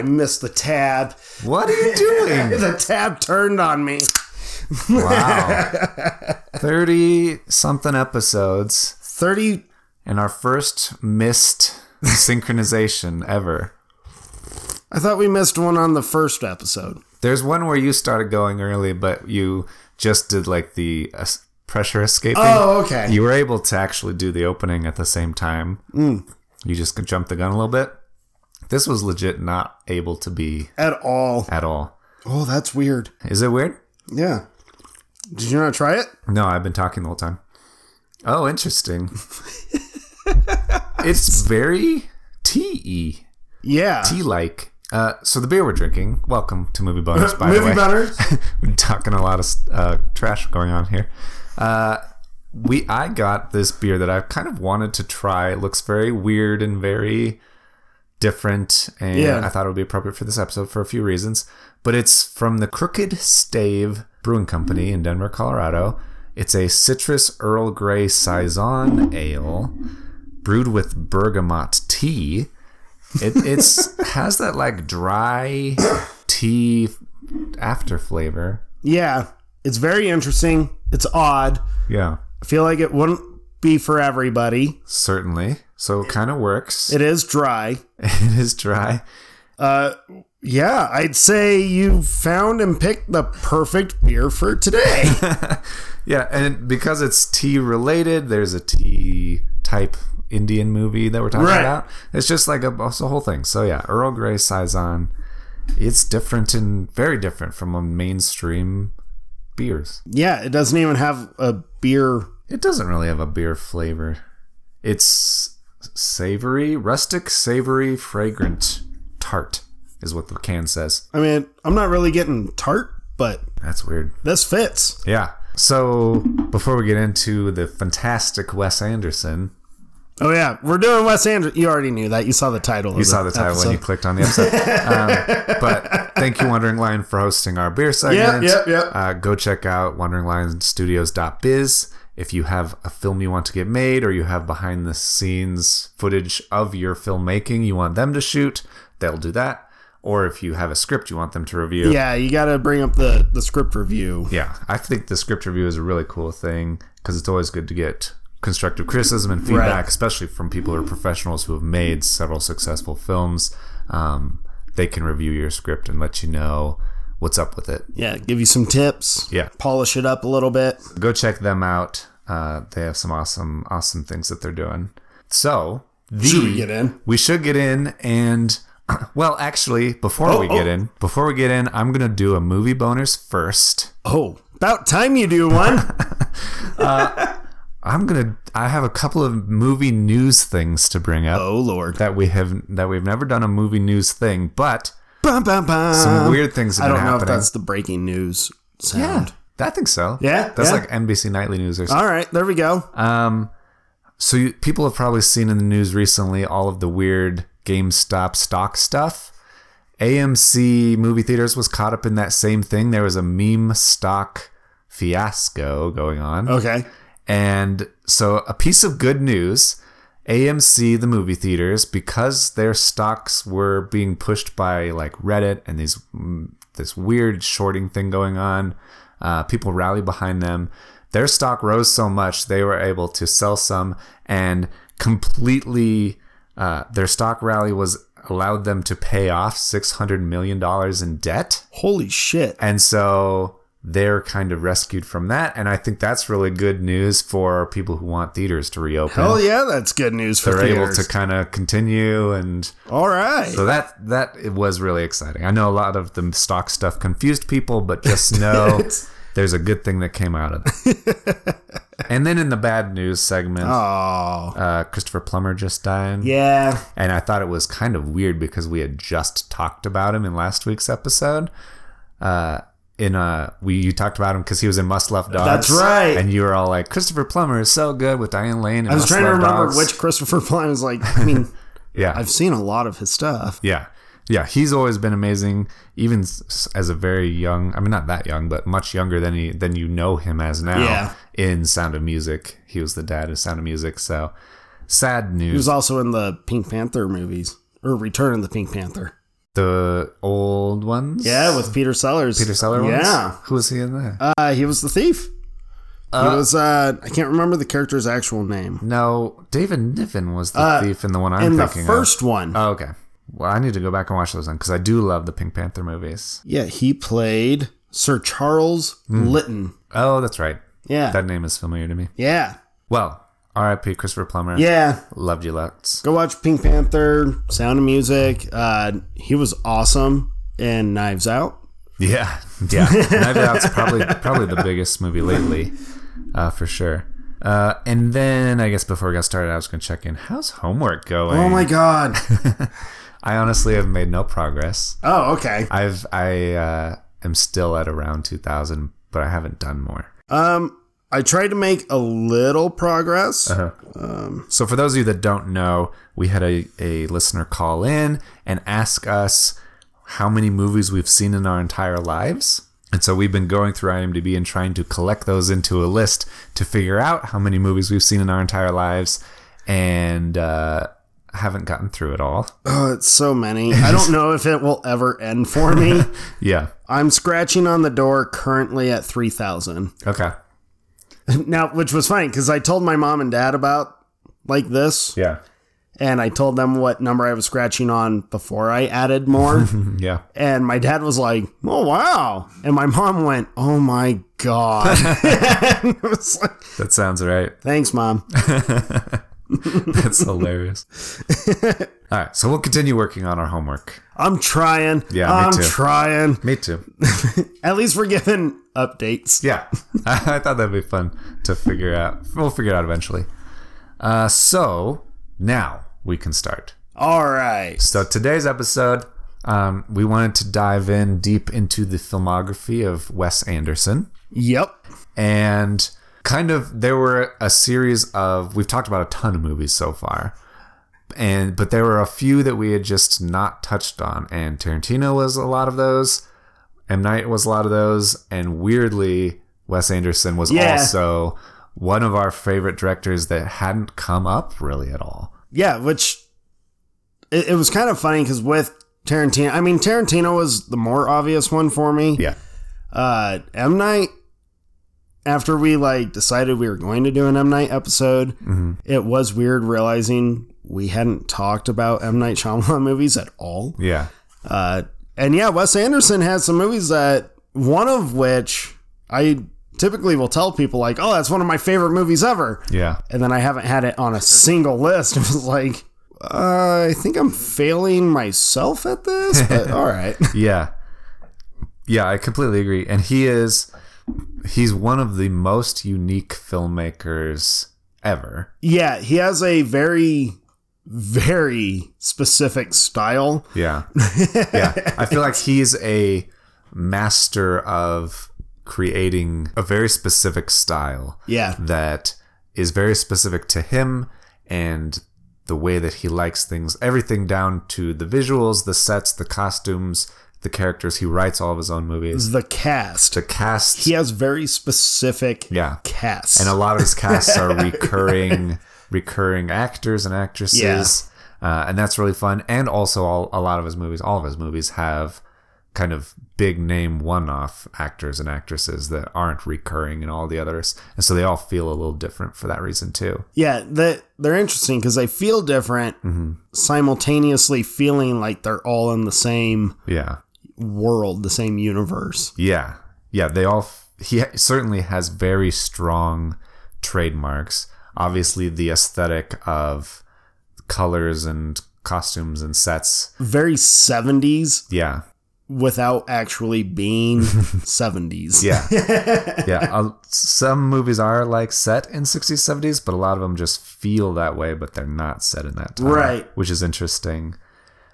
I missed the tab. What are you doing? The tab turned on me. wow. 30 something episodes 30. and our first missed synchronization ever. I thought we missed one on the first episode. There's one where you started going early, but you just did like the uh, pressure escaping. Oh, okay. You were able to actually do the opening at the same time. Mm. You just jumped the gun a little bit. This was legit not able to be At all. at all. Oh, that's weird. Is it weird? Yeah. Did you not try it? No, I've been talking the whole time. Oh, interesting. it's very tea Yeah. tea like. Uh, so the beer we're drinking. Welcome to Movie Bonus. By the Movie way, Bunners. we're talking a lot of uh, trash going on here. Uh, we I got this beer that I've kind of wanted to try. It looks very weird and very different, and Yeah. I thought it would be appropriate for this episode for a few reasons. But it's from the Crooked Stave Brewing Company in Denver, Colorado. It's a citrus Earl Grey saison ale brewed with bergamot tea. It it's has that like dry tea after flavor. Yeah. It's very interesting. It's odd. Yeah, I feel like it wouldn't be for everybody. certainly. So it kind of works. It is dry. it is dry. Uh, yeah, I'd say you found and picked the perfect beer for today. Yeah, and because it's tea related, there's a tea type Indian movie that we're talking Right. about. It's just like a, it's a whole thing. So yeah, Earl Grey saison. It's different and very different from a mainstream beers. yeah, it doesn't even have a beer. It doesn't really have a beer flavor. It's savory, rustic, savory, fragrant, tart is what the can says. I mean, I'm not really getting tart, but That's weird. this fits. Yeah. So before we get into the fantastic Wes Anderson, Oh yeah, we're doing Wes Anderson. You already knew that. You saw the title. you saw the title when you clicked on the episode. um, but thank you, Wandering Lion, for hosting our beer segment. yep, yep. Uh, go check out wanderingLionStudios.biz if you have a film you want to get made or you have behind the scenes footage of your filmmaking you want them to shoot, they'll do that. Or if you have a script you want them to review, Yeah, you got to bring up the the script review. Yeah, I think the script review is a really cool thing because it's always good to get constructive criticism and feedback, Right. especially from people who are professionals who have made several successful films. Um, they can review your script and let you know what's up with it. Yeah, give you some tips. Yeah. polish it up a little bit. Go check them out. Uh, they have some awesome, awesome things that they're doing. So, the, Should we get in? We should get in and. Well, actually, before we get oh. in, before we get in, I'm gonna do a movie bonus first. Oh, about time you do one. I'm gonna. I have a couple of movie news things to bring up oh lord. that we have that we've never done a movie news thing, but Bum, bum, bum. some weird things have I don't know happening. if that's the breaking news yeah, sound. I think so. Yeah, that's yeah. like NBC Nightly News or something. All right, there we go. Um, so you, people have probably seen in the news recently all of the weird GameStop stock stuff. AMC movie theaters was caught up in that same thing. There was a meme stock fiasco going on. Okay. And so, a piece of good news AMC, the movie theaters, because their stocks were being pushed by like Reddit and these mm, this weird shorting thing going on, uh, people rally behind them. Their stock rose so much they were able to sell some and completely. Uh, their stock rally was allowed them to pay off six hundred million dollars in debt. Holy shit. And so they're kind of rescued from that. And I think that's really good news for people who want theaters to reopen. Hell yeah, that's good news for They're able to kind of continue. And All right. so that, that it was really exciting. I know a lot of the stock stuff confused people, but just know there's a good thing that came out of it. and then in the bad news segment, oh. uh, Christopher Plummer just died. Yeah. And I thought it was kind of weird because we had just talked about him in last week's episode. Uh, in uh, we you talked about him because he was in Must Love Dogs. That's right. And you were all like, Christopher Plummer is so good with Diane Lane. And I was trying to remember Dogs. which Christopher Plummer was like. I mean, Yeah, I've seen a lot of his stuff. yeah, yeah. He's always been amazing, even as a very young. I mean, not that young, but much younger than he than you know him as now. Yeah. In Sound of Music, he was the dad of Sound of Music. So sad news. He was also in the Pink Panther movies or Return of the Pink Panther. The old ones. Yeah, with Peter Sellers. Peter Sellers. ones? Yeah. Who was he in there? Uh, he was the thief. he Uh, was. Uh, I can't remember the character's actual name. no, David Niven was the thief in the one I'm In the thinking first one. Oh, okay. Well, I need to go back and watch those then because I do love the Pink Panther movies. yeah, he played Sir Charles Lytton. Oh, that's right. Yeah, That name is familiar to me. yeah, Well, R.I.P. Christopher Plummer. yeah. Loved you lots. Go watch Pink Panther, Sound of Music. Uh, he was awesome in Knives Out. Yeah, yeah. Knives Out's probably probably the biggest movie lately, uh, for sure. Uh, and then I guess before we got started, I was going to check in. How's homework going? Oh my god. I honestly have made no progress. oh, okay. I've I uh, am still at around two thousand, but I haven't done more. Um, I tried to make a little progress. So for those of you that don't know, we had a, a listener call in and ask us how many movies we've seen in our entire lives. And so we've been going through IMDb and trying to collect those into a list to figure out how many movies we've seen in our entire lives and uh, haven't gotten through it all. Oh, it's so many. I don't know if it will ever end for me. Yeah. I'm scratching on the door currently at 3,000. Okay. Now, which was funny because I told my mom and dad about like this, Yeah. and I told them what number I was scratching on before I added more. Yeah. and my dad was like, "Oh wow," and my mom went, "Oh my god." was like, That sounds right. Thanks, mom. That's hilarious. All right. So we'll continue working on our homework. I'm trying. Yeah, me I'm too. trying. Me too. At least we're giving updates. Yeah, I thought that'd be fun to figure out. We'll figure it out eventually. Uh, so now we can start. All right. So today's episode, um, we wanted to dive in deep into the filmography of Wes Anderson, Yep. and kind of there were a series of we've talked about a ton of movies so far. And but there were a few that we had just not touched on, and Tarantino was a lot of those. M Night was a lot of those, and weirdly, Wes Anderson was Yeah. also one of our favorite directors that hadn't come up really at all. Yeah, which it, it was kind of funny because with Tarantino, I mean, Tarantino was the more obvious one for me. Yeah, Uh, M Night. After we like decided we were going to do an M Night episode, it was weird realizing we hadn't talked about M Night Shyamalan movies at all. yeah, Uh, and yeah, Wes Anderson has some movies that one of which I typically will tell people like, "Oh, that's one of my favorite movies ever," yeah. and then I haven't had it on a single list. It was like, uh, I think I'm failing myself at this, but all right. yeah yeah i completely agree and he is he's one of the most unique filmmakers ever. Yeah, he has a very, very specific style. yeah. Yeah. I feel like he's a master of creating a very specific style Yeah, that is very specific to him and the way that he likes things. Everything down to the visuals the sets the costumes the characters. He writes all of his own movies. The cast. to cast He has very specific yeah. casts. and a lot of his casts are recurring recurring actors and actresses. Uh, and that's really fun. And also all, a lot of his movies all of his movies have kind of big name one-off actors and actresses that aren't recurring in all the others. And so they all feel a little different for that reason too. Yeah, that they're interesting because they feel different, simultaneously feeling like they're all in the same yeah world, the same universe. yeah yeah they all he certainly has very strong trademarks obviously the aesthetic of colors and costumes and sets Very 70s yeah without actually being 70s. Yeah. yeah. Uh, some movies are like set in 60s, 70s, but a lot of them just feel that way, but they're not set in that time. Right. Which is interesting.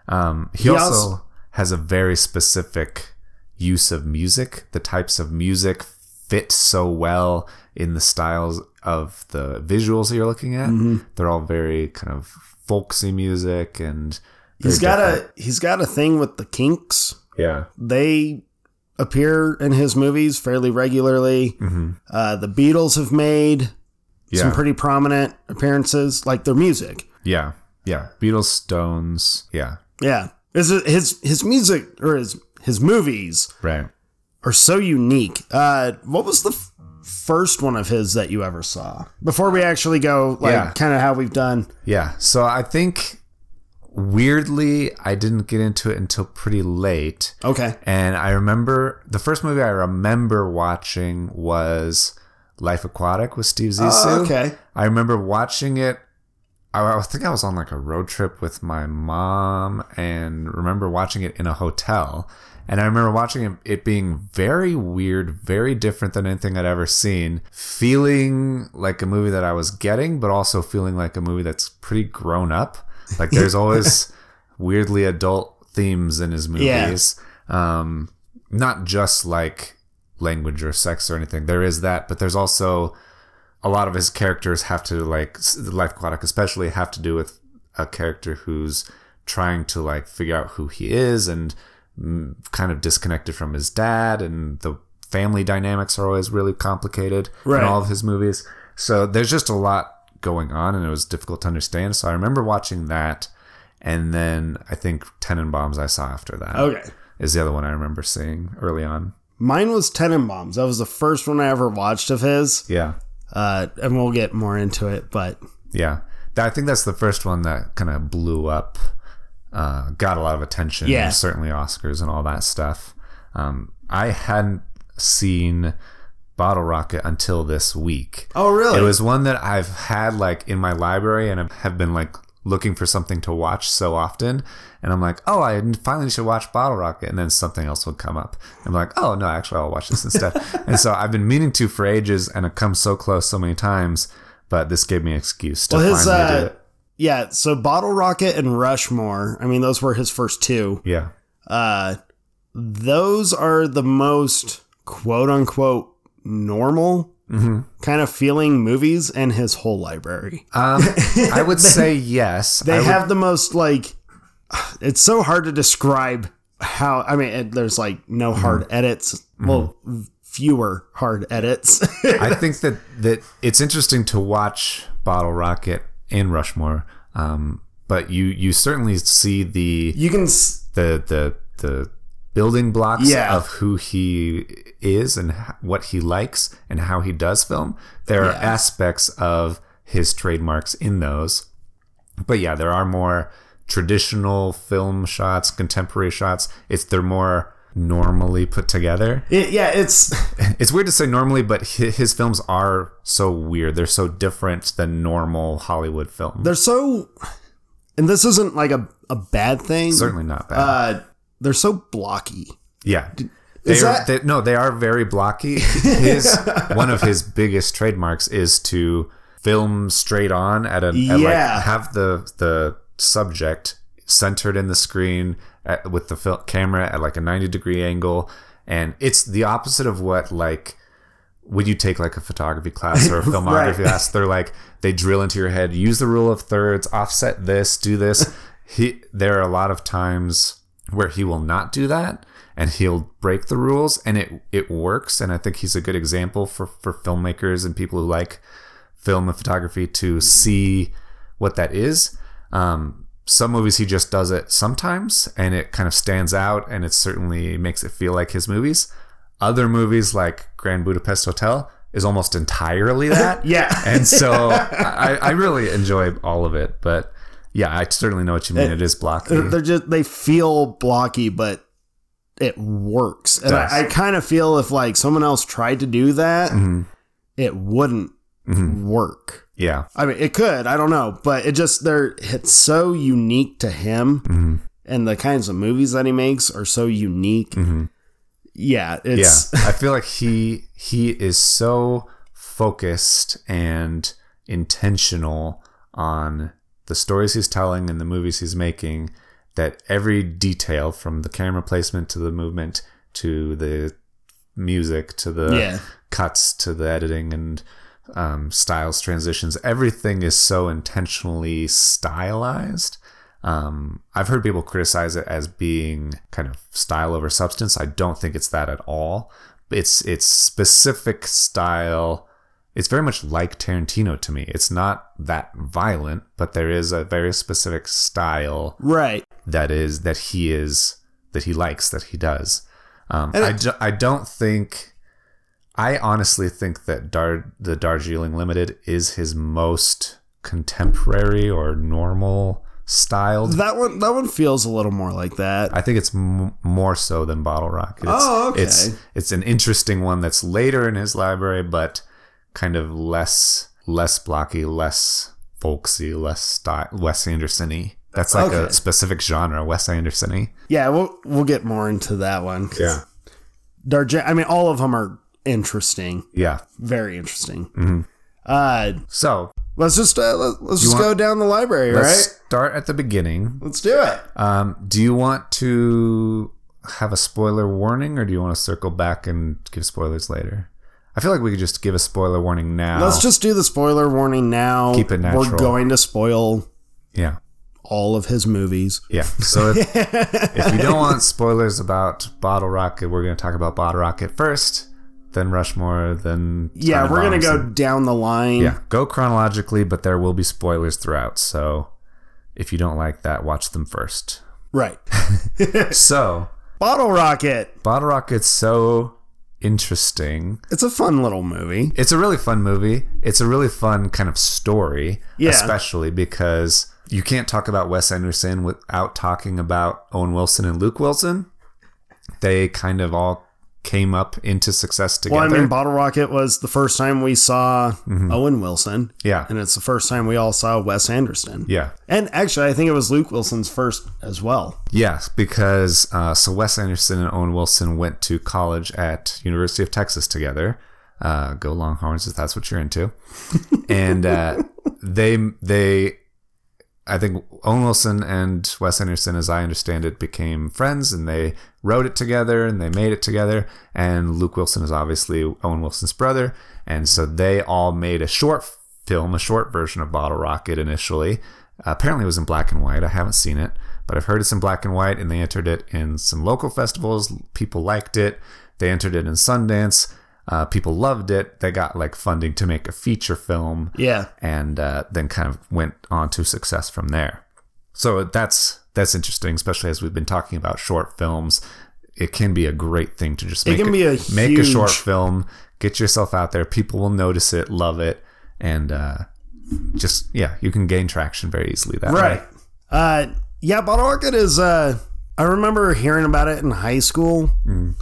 Um, he, He also, also- has a very specific use of music. The types of music fit so well in the styles of the visuals that you're looking at. Mm-hmm. They're all very kind of folksy music and He's got different. a he's got a thing with the Kinks. yeah. They appear in his movies fairly regularly. Uh, the Beatles have made Mm-hmm. Yeah. some pretty prominent appearances, like their music. yeah. Yeah. Beatles, Stones. Yeah. Yeah. Is it his his music or his his movies Right. are so unique. Uh, what was the f- first one of his that you ever saw? Before we actually go, like Yeah. kind of how we've done. Yeah. So I think weirdly, I didn't get into it until pretty late. Okay. And I remember the first movie I remember watching was Life Aquatic with Steve Zissou. Oh, okay. I remember watching it. I, I think I was on like a road trip with my mom and remember watching it in a hotel. And I remember watching it, it being very weird, very different than anything I'd ever seen. Feeling like a movie that I was getting, but also feeling like a movie that's pretty grown up. Like there's always weirdly adult themes in his Yeah. movies. Um, not just like language or sex or anything. There is that, but there's also a lot of his characters have to like Life Aquatic especially have to do with a character who's trying to like figure out who he is and mm, kind of disconnected from his dad and the family dynamics are always really complicated Right. in all of his movies. So there's just a lot going on and it was difficult to understand. So I remember watching that and then I think Tenenbaums I saw after that. Okay. Is the other one I remember seeing early on. Mine was Tenenbaums. That was the first one I ever watched of his. Yeah. Uh, and we'll get more into it, but Yeah, I think that's the first one that kind of blew up, uh, got a lot of attention. Yeah. certainly Oscars and all that stuff. Um, I hadn't seen Bottle Rocket until this week. oh really? It was one that I've had like in my library and have been like looking for something to watch so often. And I'm like, oh, I finally should watch Bottle Rocket. And then something else would come up. I'm like, oh, no, actually, I'll watch this instead. and so I've been meaning to for ages and it comes so close so many times. But this gave me an excuse to Well, his, finally uh, do it. yeah. So Bottle Rocket and Rushmore. I mean, those were his first two. Yeah. Uh, those are the most quote unquote normal Mm-hmm. kind of feeling movies in his whole library. Um, I would say yes. They I would- have the most like. It's so hard to describe how. I mean, it, there's like no Mm-hmm. hard edits. Well, fewer hard edits. I think that that it's interesting to watch Bottle Rocket and Rushmore. Um, but you you certainly see the you can. s- the the the building blocks Yeah. of who he is and what he likes and how he does film. There are Yeah. aspects of his trademarks in those. But yeah, there are more traditional film shots, contemporary shots. It's they're more normally put together. It, yeah, it's It's weird to say normally, but hi- his films are so weird. They're so different than normal Hollywood film. they're so. And this isn't like a, a bad thing. Certainly not bad. Uh, they're so blocky. Yeah. They are, that- they, no, they are very blocky. His one of his biggest trademarks is to film straight on at a at Yeah. like have the the subject centered in the screen at, with the fil- camera at like a 90 degree angle. And it's the opposite of what like when you take like a photography class or a filmography Right. class they're like they drill into your head use the rule of thirds offset this do this. He there are a lot of times where he will not do that and he'll break the rules and it it works. And i think he's a good example for for filmmakers and people who like film and photography to see what that is um some movies he just does it sometimes and it kind of stands out and it certainly makes it feel like his movies other movies like grand budapest hotel is almost entirely that Yeah. and so I, I really enjoy all of it but yeah i certainly know what you mean it is blocky They're, just they feel blocky, but it works. And. I, I kind of feel if like someone else tried to do that, Mm-hmm. it wouldn't work. Yeah I mean, it could. I don't know, but it just they're it's so unique to him, Mm-hmm. and the kinds of movies that he makes are so unique. Yeah, it's yeah i feel like he he is so focused and intentional on the stories he's telling and the movies he's making that every detail from the camera placement to the movement to the music to the Yeah. cuts to the editing and um, styles transitions everything is so intentionally stylized um, I've heard people criticize it as being kind of style over substance. I don't think it's that at all. It's it's specific style it's very much like Tarantino to me. It's not that violent, but there is a very specific style Right. that is that he is that he likes that he does. Um, And I, it- do, I don't think. I honestly think that Dar, the Darjeeling Limited is his most contemporary or normal styled. That one that one feels a little more like that. I think it's m- more so than Bottle Rocket. It's, Oh, okay. It's it's an interesting one that's later in his library, but kind of less less blocky, less folksy, less style, Wes Anderson-y. That's like Okay. a specific genre, Wes Anderson-y. yeah, we'll we'll get more into that one. Yeah. Darje I mean all of them are interesting. yeah. Very interesting. Mm-hmm. Uh So let's just uh, let, let's just want- go down the library, let's right? start at the beginning. Let's do it. Um, do you want to have a spoiler warning, or do you want to circle back and give spoilers later? I feel like we could just give a spoiler warning now. Let's just do the spoiler warning now. Keep it natural. We're going to spoil yeah. all of his movies. Yeah. So if, if you don't want spoilers about Bottle Rocket, we're going to talk about Bottle Rocket first, then Rushmore, then Yeah, we're gonna go down the line. yeah, go chronologically, but there will be spoilers throughout. So if you don't like that, watch them first. Right. So Bottle Rocket. Bottle Rocket's so interesting. It's a fun little movie. It's a really fun movie. It's a really fun kind of story, Yeah. especially because you can't talk about Wes Anderson without talking about Owen Wilson and Luke Wilson. They kind of all came up into success together. Well. I mean, Bottle Rocket was the first time we saw Owen Wilson, yeah, and it's the first time we all saw Wes Anderson. yeah, And actually, I think it was Luke Wilson's first as well. yes. Because uh, so Wes Anderson and Owen Wilson went to college at University of Texas together. Uh, go Longhorns if that's what you're into. and uh, they they I think Owen Wilson and Wes Anderson, as I understand it, became friends and they wrote it together and they made it together. And Luke Wilson is obviously Owen Wilson's brother. And so they all made a short film, a short version of Bottle Rocket initially. apparently it was in black and white. I haven't seen it, but I've heard it's in black and white and they entered it in some local festivals. People liked it. They entered it in Sundance. Uh, people loved it. They got like funding to make a feature film Yeah. and uh, then kind of went on to success from there. So that's that's interesting, especially as we've been talking about short films. It can be a great thing to just It make can be a make a short film, get yourself out there. People will notice it, love it, and uh, just yeah, you can gain traction very easily that Right. way. Uh, yeah, Bottle Rocket is. Uh, I remember hearing about it in high school.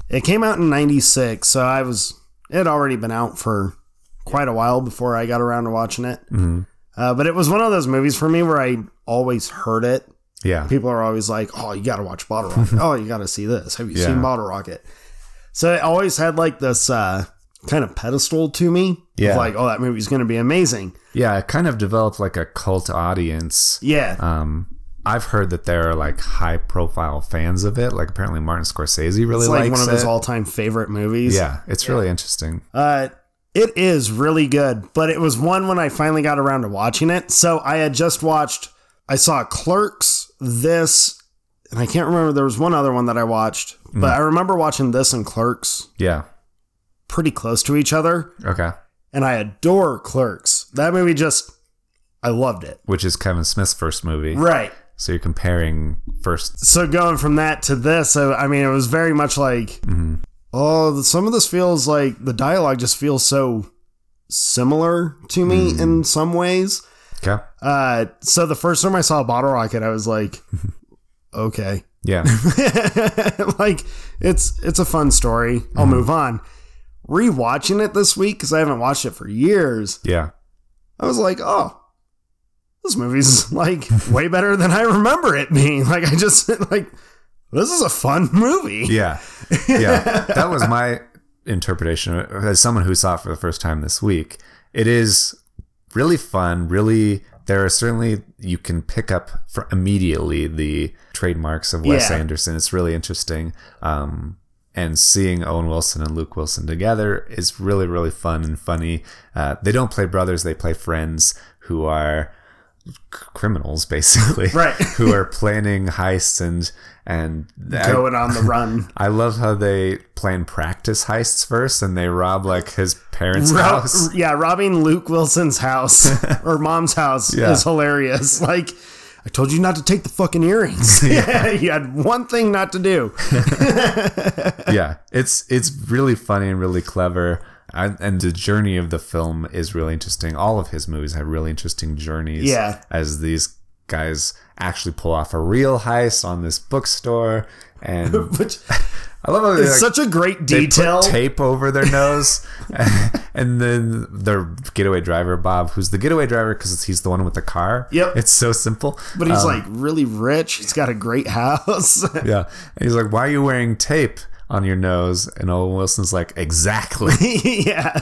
It came out in '96, so I was. It had already been out for quite a while before I got around to watching it. Uh, but it was one of those movies for me where I always heard it. Yeah, People are always like, "Oh, you got to watch Bottle Rocket. oh, you got to see this. Have you Yeah. seen Bottle Rocket?" So it always had like this uh, kind of pedestal to me. of Yeah. like, oh, that movie's going to be amazing. yeah. It kind of developed like a cult audience. Yeah. Um, I've heard that there are like high profile fans of it. Like apparently Martin Scorsese really it's like one of his all time favorite movies. yeah, it's really interesting. Uh, it is really good, but it was one when I finally got around to watching it. So I had just watched, I saw Clerks, this, and I can't remember. There was one other one that I watched, but mm. I remember watching this and Clerks Yeah. pretty close to each other, Okay. and I adore Clerks. That movie just, I loved it. Which is Kevin Smith's first movie. Right. So you're comparing first. So going from that to this, so, I mean, it was very much like, mm-hmm. oh, some of this feels like the dialogue just feels so similar to me mm. in some ways. Okay. Uh, so the first time I saw Bottle Rocket, I was like, okay, Yeah. like it's it's a fun story. I'll move on. Rewatching it this week because I haven't watched it for years. yeah. I was like, oh, this movie's like way better than I remember it being. Like I just like this is a fun movie. Yeah. Yeah. that was my interpretation as someone who saw it for the first time this week. It is really fun, really there are certainly you can pick up for immediately the trademarks of Wes Yeah. Anderson. It's really interesting. Um and seeing Owen Wilson and Luke Wilson together is really, really fun and funny. Uh, they don't play brothers; they play friends who are criminals basically, Right. who are planning heists and and I- Going on the run. I love how they plan practice heists first, and they rob like his parents' Ro- house. yeah, robbing Luke Wilson's house or mom's house Yeah. is hilarious. Like, I told you not to take the fucking earrings. Yeah. you had one thing not to do. yeah, it's it's really funny and really clever. And, and the journey of the film is really interesting. All of his movies have really interesting journeys. Yeah. as these guys actually pull off a real heist on this bookstore, and Which I love how is like, such a great detail. tape over their nose, and then their getaway driver Bob, who's the getaway driver because he's the one with the car. Yep. it's so simple. but he's Um, like really rich. He's got a great house. yeah, and he's like, "Why are you wearing tape?" On your nose, and Owen Wilson's like, exactly. yeah.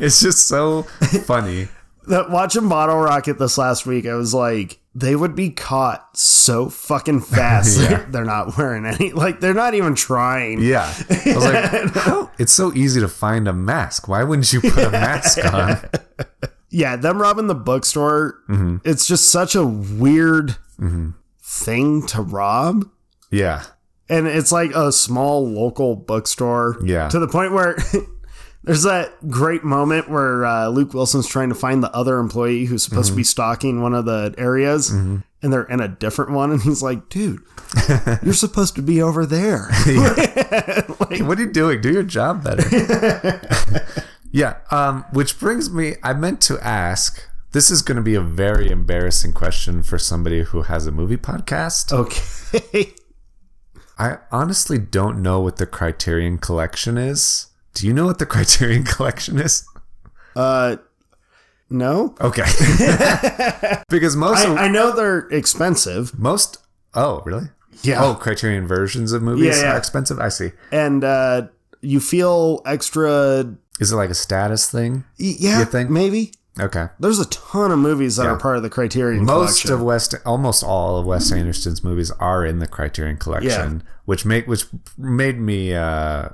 It's just so funny. That watching Bottle Rocket this last week, I was like, they would be caught so fucking fast. Yeah. They're not wearing any, like, they're not even trying. Yeah. I was like, how? It's so easy to find a mask. Why wouldn't you put a mask on? Yeah, them robbing the bookstore, Mm-hmm. it's just such a weird thing to rob. Yeah. And it's like a small local bookstore. Yeah. To the point where there's that great moment where uh, Luke Wilson's trying to find the other employee who's supposed Mm-hmm. to be stalking one of the areas. And they're in a different one. And he's like, dude, you're supposed to be over there. What are you doing? Do your job better. yeah. Um, which brings me, I meant to ask. This is going to be a very embarrassing question for somebody who has a movie podcast. okay. I honestly don't know what the Criterion Collection is. Do you know what the Criterion Collection is? Uh, no. Okay. because most of, I, I know they're expensive. most oh really Yeah. oh Criterion versions of movies Yeah, yeah. are expensive. I see. And uh, you feel extra. Is it like a status thing? Yeah, You think? maybe. Okay. There's a ton of movies that Yeah. are part of the Criterion Most collection. of West, almost all of Wes Anderson's movies are in the Criterion Collection, which make which made me uh,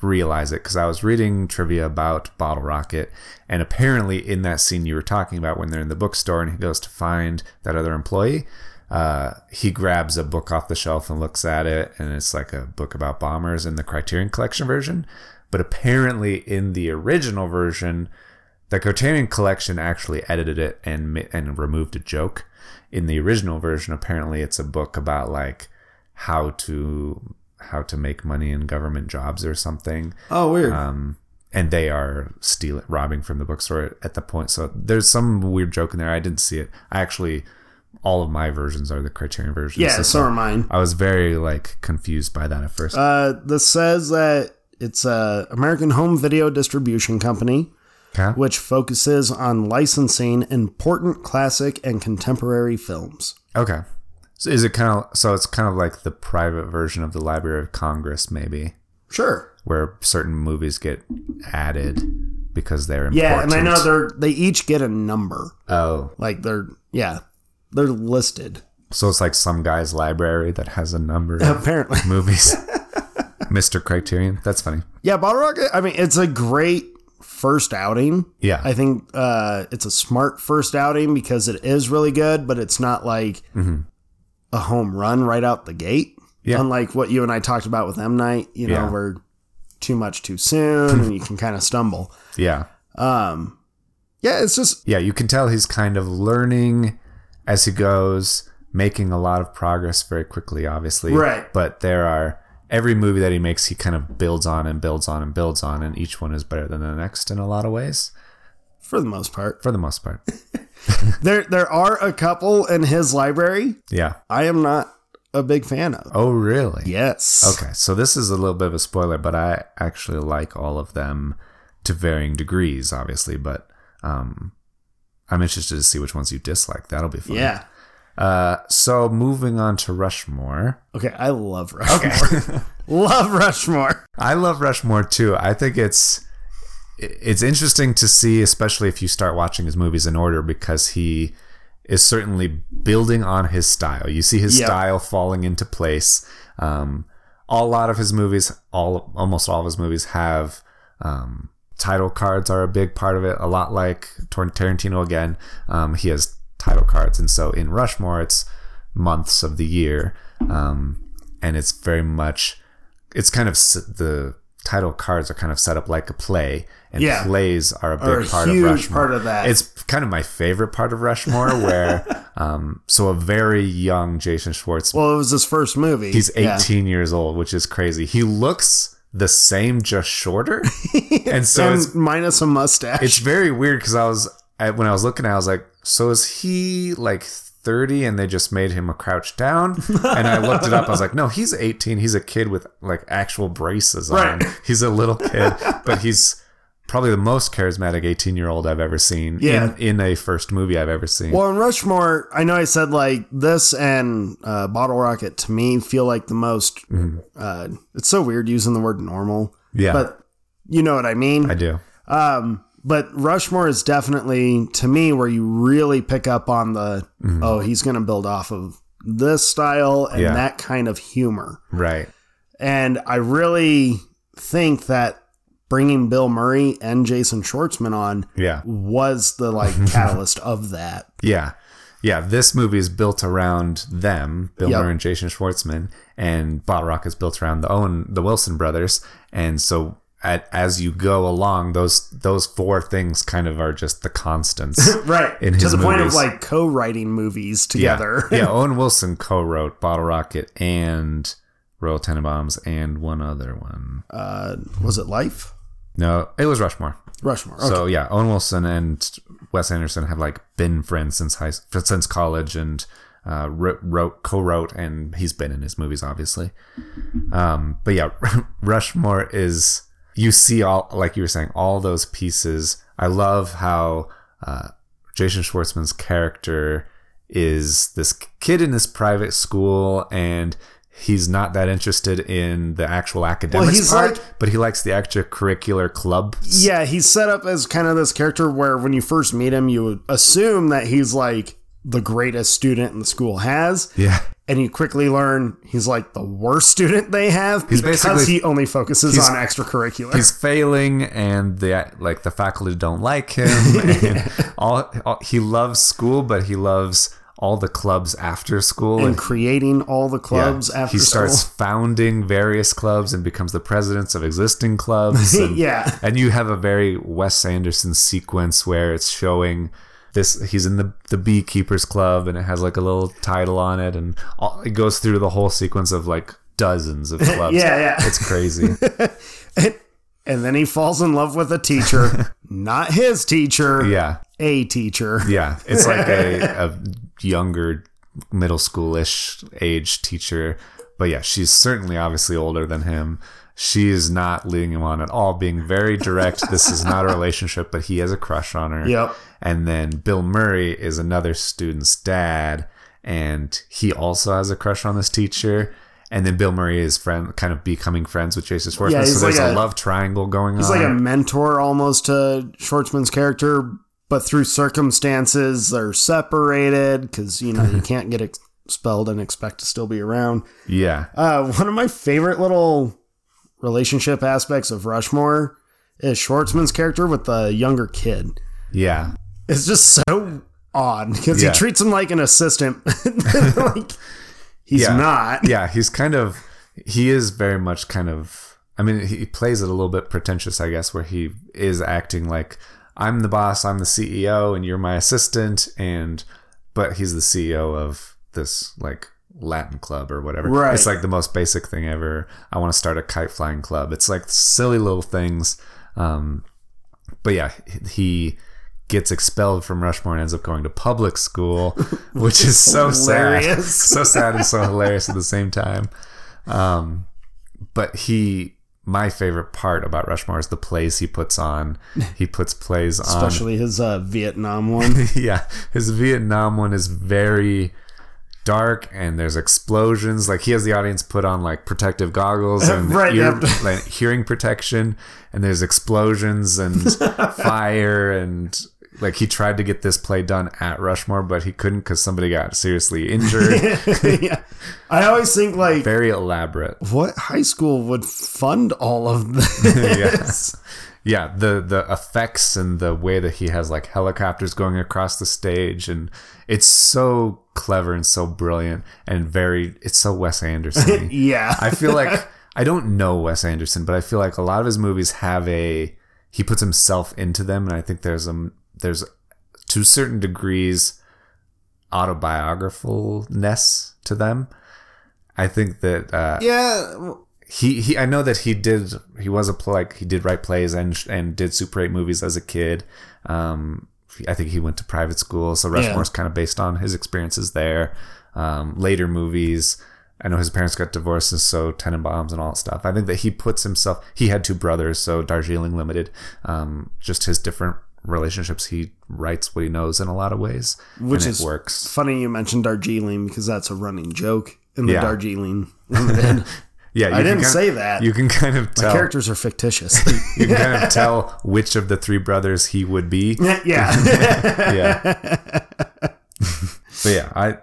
realize it because I was reading trivia about Bottle Rocket, and apparently in that scene you were talking about when they're in the bookstore and he goes to find that other employee, uh, he grabs a book off the shelf and looks at it, and it's like a book about bombers in the Criterion Collection version. But apparently in the original version, the Criterion Collection actually edited it and and removed a joke. In the original version, apparently it's a book about like how to how to make money in government jobs or something. oh, weird. Um, and they are stealing, robbing from the bookstore at the point. So there's some weird joke in there. I didn't see it. I actually, all of my versions are the Criterion versions. yeah, so are mine. I was very like confused by that at first. Uh, this says that it's a American Home Video Distribution Company, okay. which focuses on licensing important classic and contemporary films. Okay. So is it kind of so? It's kind of like the private version of the Library of Congress, maybe, Sure. where certain movies get added because they're important. Yeah, and I know they're they each get a number. Oh, Like they're yeah, they're listed so it's like some guy's library that has a number of apparently. movies. Mr. Criterion. That's funny. Yeah, Bottle Rocket. I mean, it's a great first outing. Yeah. I think uh, it's a smart first outing because it is really good, but it's not like a home run right out the gate. Yeah. Unlike what you and I talked about with M Night, you know, Yeah. where too much too soon and you can kind of stumble. yeah. Um, yeah, it's just Yeah. You can tell he's kind of learning as he goes, making a lot of progress very quickly, obviously. Right. But there are every movie that he makes, he kind of builds on and builds on and builds on, and each one is better than the next in a lot of ways, for the most part. for the most part. There, there are a couple in his library Yeah. I am not a big fan of. Oh, really? Yes. Okay, so this is a little bit of a spoiler, but I actually like all of them to varying degrees, obviously. But um, I'm interested to see which ones you dislike. That'll be fun. Yeah. Uh, so moving on to Rushmore. Okay, I love Rushmore. love Rushmore. I love Rushmore too. I think it's it's interesting to see, especially if you start watching his movies in order, because he is certainly building on his style. You see his Yeah. style falling into place. Um, a lot of his movies, all almost all of his movies have um, title cards are a big part of it. A lot like Tarantino again, um, he has title cards. And so in Rushmore, it's months of the year, um, and it's very much it's kind of s- the title cards are kind of set up like a play, and Yeah. plays are a big Are a part of huge Rushmore. part of that. It's kind of my favorite part of Rushmore, where um, so a very young Jason Schwartz Well, it was his first movie. He's Yeah. 18 years old, which is crazy. He looks the same, just shorter. and so and it's minus a mustache. it's very weird because I was I, when I was looking, I was like, so is he like 30 and they just made him a crouch down? And I looked it up. I was like, no, he's 18. He's a kid with like actual braces on. He's a little kid, but he's probably the most charismatic 18 year old I've ever seen Yeah. in, in a first movie I've ever seen. Well, in Rushmore, I know I said like this and uh, Bottle Rocket to me feel like the most. Uh, it's so weird using the word normal, yeah, but you know what I mean. I do. Um, but Rushmore is definitely to me where you really pick up on the oh he's going to build off of this style and Yeah. that kind of humor, Right. and I really think that bringing Bill Murray and Jason Schwartzman on Yeah. was the like catalyst of that. Yeah. Yeah, this movie is built around them, Bill Yep. Murray and Jason Schwartzman, and Bottle Rocket is built around the Owen, the Wilson brothers, and so at, as you go along, those those four things kind of are just the constants. right In to the point of like co-writing movies together yeah, yeah. Owen Wilson co-wrote Bottle Rocket and Royal Tenenbaums and one other one. uh was it life No, it was Rushmore. rushmore okay. So yeah, Owen Wilson and Wes Anderson have like been friends since high since college and uh, wrote, wrote co-wrote and he's been in his movies obviously. Um, but yeah, Rushmore is you see all like you were saying all those pieces. I love how uh, Jason Schwartzman's character is this kid in this private school and he's not that interested in the actual academics he's part, like- but he likes the extracurricular club. yeah he's set up as kind of this character where when you first meet him you assume that he's like the greatest student in the school has Yeah. and you quickly learn he's like the worst student they have He's because he only focuses on extracurricular He's failing, and the like the faculty don't like him. And all, all he loves school, but he loves all the clubs after school. and And creating all the clubs yeah, after he starts school. founding various clubs and becomes the presidents of existing clubs. And, yeah and you have a very Wes Anderson sequence where it's showing this he's in the the beekeepers club and it has like a little title on it and all, it goes through the whole sequence of like dozens of clubs Yeah, yeah. it's crazy and then he falls in love with a teacher not his teacher yeah a teacher Yeah, it's like a, a younger, middle schoolish age teacher. But yeah, she's certainly obviously older than him. She is not leading him on at all, being very direct. this is not a relationship, but he has a crush on her. Yep. And then Bill Murray is another student's dad, and he also has a crush on this teacher. And then Bill Murray is friend, kind of becoming friends with Jason Schwartzman. Yeah, so there's like a, a- love triangle going He's on. He's like a mentor almost to Schwartzman's character, but through circumstances they're separated because you know you can't get expelled and expect to still be around. yeah, Uh, one of my favorite little relationship aspects of Rushmore is Schwartzman's character with the younger kid. yeah. It's just so odd because Yeah. he treats him like an assistant, like he's Yeah. not. yeah, he's kind of he is very much kind of I mean, he plays it a little bit pretentious, I guess, where he is acting like I'm the boss, I'm the CEO, and you're my assistant, and but he's the CEO of this like Latin club or whatever. Right. It's like the most basic thing ever. I want to start a kite flying club. It's like silly little things. Um, but yeah, he gets expelled from Rushmore and ends up going to public school, which is so sad. So sad and so hilarious at the same time. Um, but he, my favorite part about Rushmore is the plays he puts on. He puts plays on. Especially his uh, Vietnam one. yeah, his Vietnam one is very dark and there's explosions. Like he has the audience put on like protective goggles and Right, ear, like, hearing protection, and there's explosions and fire and like he tried to get this play done at Rushmore, but he couldn't because somebody got seriously injured. yeah. I always think like very elaborate. what high school would fund all of this? Yes. Yeah, the the effects and the way that he has like helicopters going across the stage, and it's so clever and so brilliant and very. It's so Wes Anderson. Yeah. I feel like I don't know Wes Anderson, but I feel like a lot of his movies have a he puts himself into them, and I think there's a there's to certain degrees autobiographicalness to them. I think that uh, yeah. he he I know that he did he was a play, like he did write plays and and did Super 8 movies as a kid. Um, I think he went to private school, so Rushmore's kind of based on his experiences there. Um, later movies, I know his parents got divorced, and so Tenenbaums and all that stuff. I think that he puts himself. He had two brothers, so Darjeeling Limited. Um, just his different relationships. He writes what he knows in a lot of ways, Which is works. Funny you mentioned Darjeeling because that's a running joke in the Yeah. Darjeeling Yeah, you I didn't say that. You can kind of tell. Characters are fictitious. You can kind of tell which of the three brothers he would be. yeah. yeah. but yeah, I,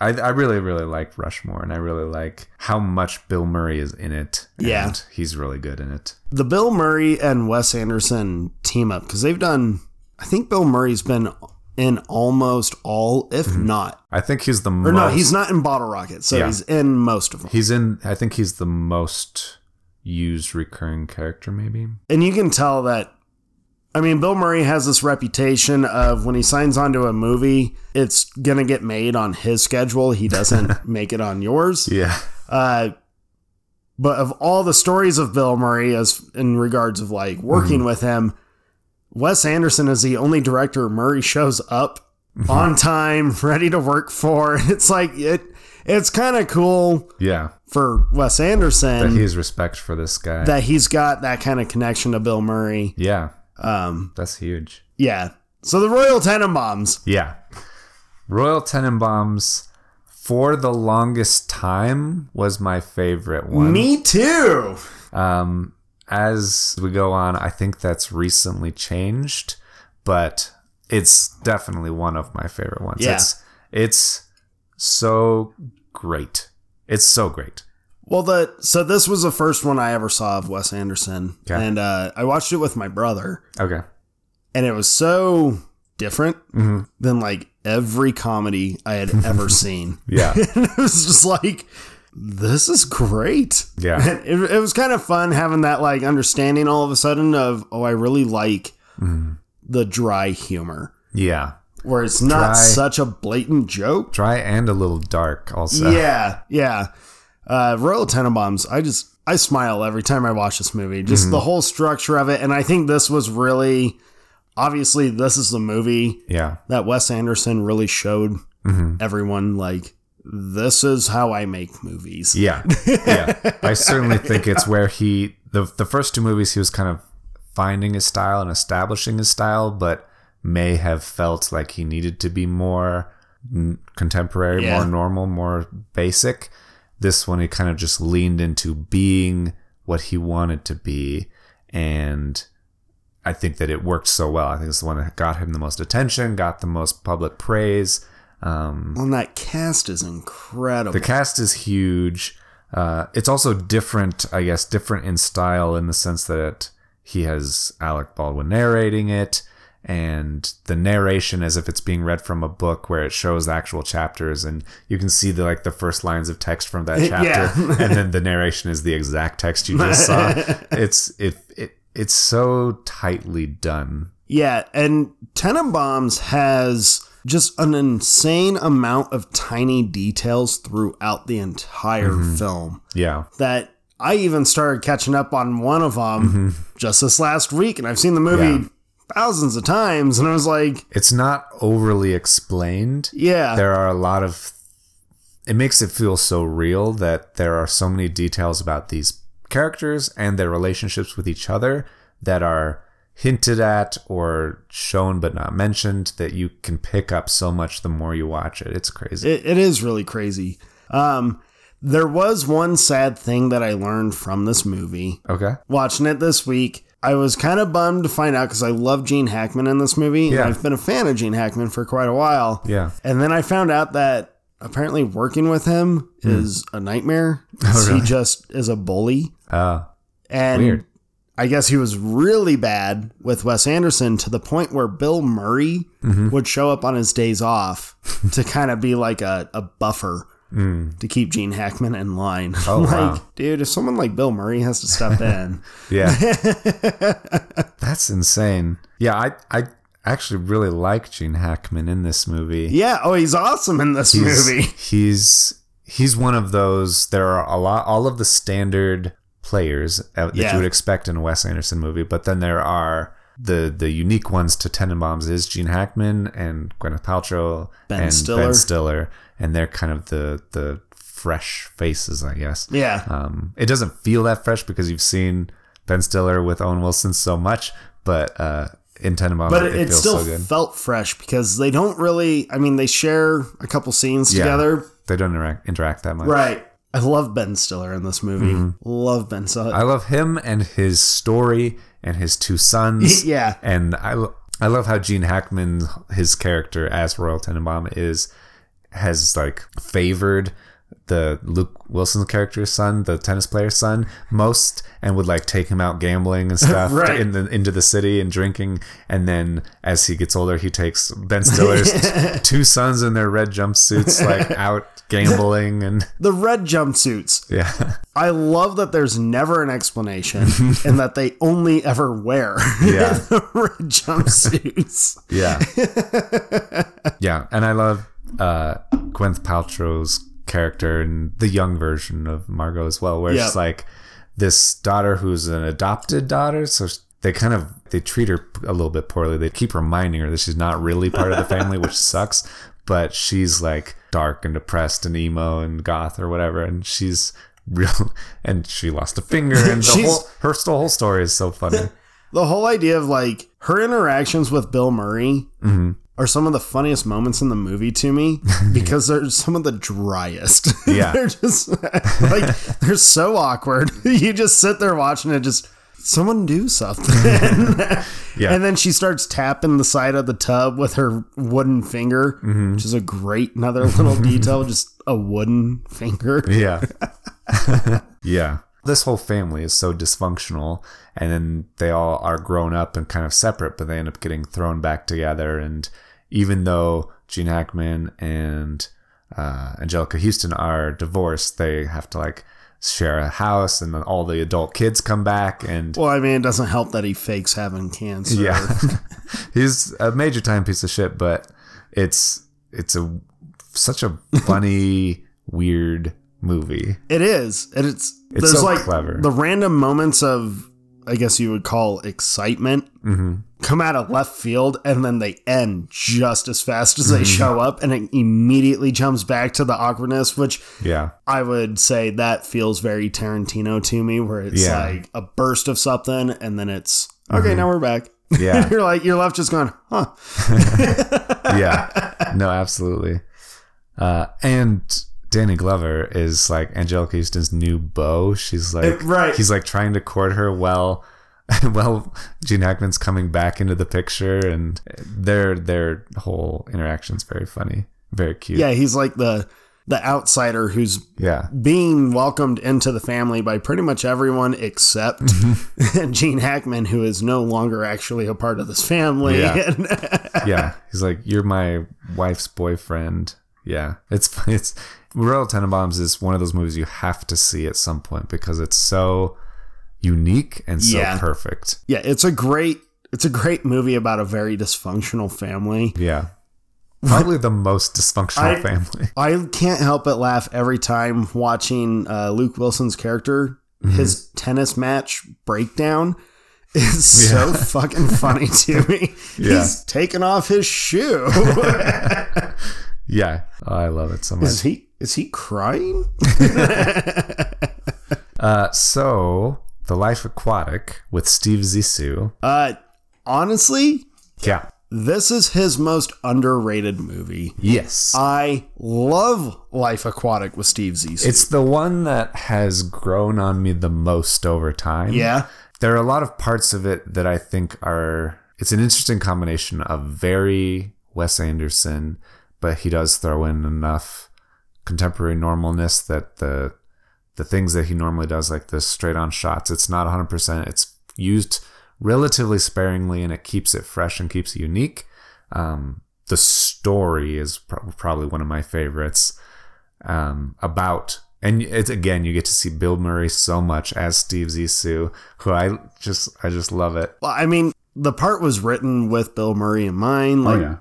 I I really really like Rushmore, and I really like how much Bill Murray is in it. Yeah. he's really good in it. the Bill Murray and Wes Anderson team up because they've done. I think Bill Murray's been in almost all, if mm-hmm. not, I think he's the or most. no, he's not in Bottle Rocket, so Yeah. he's in most of them. He's in. I think he's the most used recurring character, maybe. And you can tell that. I mean, Bill Murray has this reputation of when he signs onto a movie, it's gonna get made on his schedule. He doesn't make it on yours. Yeah. Uh, but of all the stories of Bill Murray, as in regards of like working with him, Wes Anderson is the only director Murray shows up on time, ready to work for. It's like it. It's kind of cool Yeah. for Wes That Anderson he has respect for this guy. that he's got that kind of connection to Bill Murray. yeah. Um, That's huge. yeah. So the Royal Tenenbaums. Yeah. Royal Tenenbaums for the longest time was my favorite one. Me too. Um, as we go on, I think that's recently changed, but it's definitely one of my favorite ones. Yeah. It's it's so great. It's so great. Well, the so this was the first one I ever saw of Wes Anderson, Okay. and uh, I watched it with my brother. Okay. and it was so different Mm-hmm. than like every comedy I had ever seen. Yeah. And it was just like, this is great. Yeah. It, it was kind of fun having that like understanding all of a sudden of, oh, I really like Mm-hmm. the dry humor Yeah. where it's not Dry. such a blatant joke. Dry and a little dark also. Yeah, yeah. Uh, Royal Tenenbaums, I just I smile every time I watch this movie. Just the whole structure of it, and I think this was really, obviously, this is the movie Yeah. that Wes Anderson really showed Mm-hmm. everyone like this is how I make movies. Yeah. Yeah. I certainly think it's where he the the first two movies he was kind of finding his style and establishing his style, but may have felt like he needed to be more contemporary, Yeah. more normal, more basic. This one he kind of just leaned into being what he wanted to be and I think that it worked so well. I think it's the one that got him the most attention, got the most public praise. Um, And that cast is incredible. the cast is huge. Uh, it's also different, I guess, different in style in the sense that he has Alec Baldwin narrating it, and the narration as if it's being read from a book where it shows actual chapters, and you can see the like the first lines of text from that chapter, Yeah. and then the narration is the exact text you just saw. It's it, it it's so tightly done. yeah, and Tenenbaums has just an insane amount of tiny details throughout the entire Mm-hmm. film. Yeah, that I even started catching up on one of them just this last week, and I've seen the movie Mm-hmm. Yeah. Thousands of times, and I was like, it's not overly explained. yeah, there are a lot of it makes it feel so real that there are so many details about these characters and their relationships with each other that are hinted at or shown but not mentioned that you can pick up so much the more you watch it it's crazy it, it is really crazy. Um, there was one sad thing that I learned from this movie okay watching it this week. I was kind of bummed to find out because I love Gene Hackman in this movie, and Yeah. I've been a fan of Gene Hackman for quite a while. yeah And then I found out that apparently working with him is a nightmare. Oh, really? He just is a bully. uh And Weird. I guess he was really bad with Wes Anderson to the point where Bill Murray Mm-hmm. would show up on his days off to kind of be like a, a buffer to keep Gene Hackman in line. Mm. Oh, like, wow. dude, if someone like Bill Murray has to step in, Yeah. That's insane. Yeah, I I actually really like Gene Hackman in this movie. yeah, oh, he's awesome in this he's, movie. He's he's one of those. There are a lot, all of the standard players that Yeah. you would expect in a Wes Anderson movie, but then there are the the unique ones to Tenenbaums is Gene Hackman and Gwyneth Paltrow Ben and Stiller. Ben Stiller, and they're kind of the the fresh faces, I guess. Yeah. Um, it doesn't feel that fresh because you've seen Ben Stiller with Owen Wilson so much, but uh, in Tenenbaums, but it, it, feels still so good. felt fresh because they don't really, I mean, they share a couple scenes Yeah. together. They don't interact, interact that much. Right. I love Ben Stiller in this movie. Love Ben Stiller. Mm-hmm. I love him and his story and his two sons. yeah. And I, I love how Gene Hackman, his character as Royal Tenenbaum, is has like favored the Luke Wilson character's son, the tennis player's son, most, and would like take him out gambling and stuff Right. in the into the city and drinking. And then as he gets older, he takes Ben Stiller's two sons in their red jumpsuits like out gambling and The red jumpsuits. yeah, I love that there's never an explanation and that they only ever wear Yeah. the red jumpsuits. Yeah. yeah. And I love uh Gwyneth Paltrow's character and the young version of Margot as well, where Yeah. it's like this daughter who's an adopted daughter, so they kind of they treat her a little bit poorly. They keep reminding her that she's not really part of the family, which sucks. But she's like dark and depressed and emo and goth or whatever, and she's real. And she lost a finger, and the whole her whole story is so funny. The whole idea of like her interactions with Bill Murray mm-hmm. are some of the funniest moments in the movie to me because they're some of the driest. Yeah. they're just like they're so awkward. you just sit there watching it, just someone do something. Yeah. And then she starts tapping the side of the tub with her wooden finger, which is a great another little detail, just a wooden finger. Yeah. yeah. This whole family is so dysfunctional, and then they all are grown up and kind of separate, but they end up getting thrown back together. And even though Gene Hackman and uh, Anjelica Huston are divorced, they have to like share a house, and then all the adult kids come back. And Well, I mean, it doesn't help that he fakes having cancer. yeah, he's a major time piece of shit, but it's it's a such a funny, weird movie. It is. And it's, It's there's so like clever. the random moments of I guess you would call excitement Mm-hmm. come out of left field and then they end just as fast as they Mm-hmm. show up and it immediately jumps back to the awkwardness, which Yeah. I would say that feels very Tarantino to me, where it's Yeah. Mm-hmm. like a burst of something and then it's okay, now we're back. Yeah. you're like you're left just going, huh. yeah. No, absolutely. Uh, and Danny Glover is like Anjelica Huston's new beau. She's like, Uh, right. He's like trying to court her while, while Gene Hackman's coming back into the picture, and their their whole interaction's very funny, very cute. Yeah, he's like the the outsider who's Yeah. being welcomed into the family by pretty much everyone except. Gene Hackman, who is no longer actually a part of this family. Yeah. Yeah. He's like, you're my wife's boyfriend. Yeah, it's it's Royal Tenenbaums is one of those movies you have to see at some point because it's so unique and so Yeah. perfect. yeah, it's a great it's a great movie about a very dysfunctional family. Yeah. Probably the most dysfunctional I- family. I can't help but laugh every time watching uh, Luke Wilson's character. Mm-hmm. His tennis match breakdown is so fucking funny to me. Yeah. He's taking off his shoe. Yeah. Oh, I love it so much. is he is he crying? Uh, so, The Life Aquatic with Steve Zissou. Uh honestly, Yeah. this is his most underrated movie. Yes. I love Life Aquatic with Steve Zissou. it's the one that has grown on me the most over time. yeah. there are a lot of parts of it that I think are it's an interesting combination of very Wes Anderson, but he does throw in enough contemporary normalness that the the things that he normally does, like the straight on shots, it's not 100%. It's used relatively sparingly, and it keeps it fresh and keeps it unique. Um, the story is pro- probably one of my favorites um, about and it's again you get to see Bill Murray so much as Steve Zissou, who I just I just love it. Well, I mean, the part was written with Bill Murray in mind, like yeah.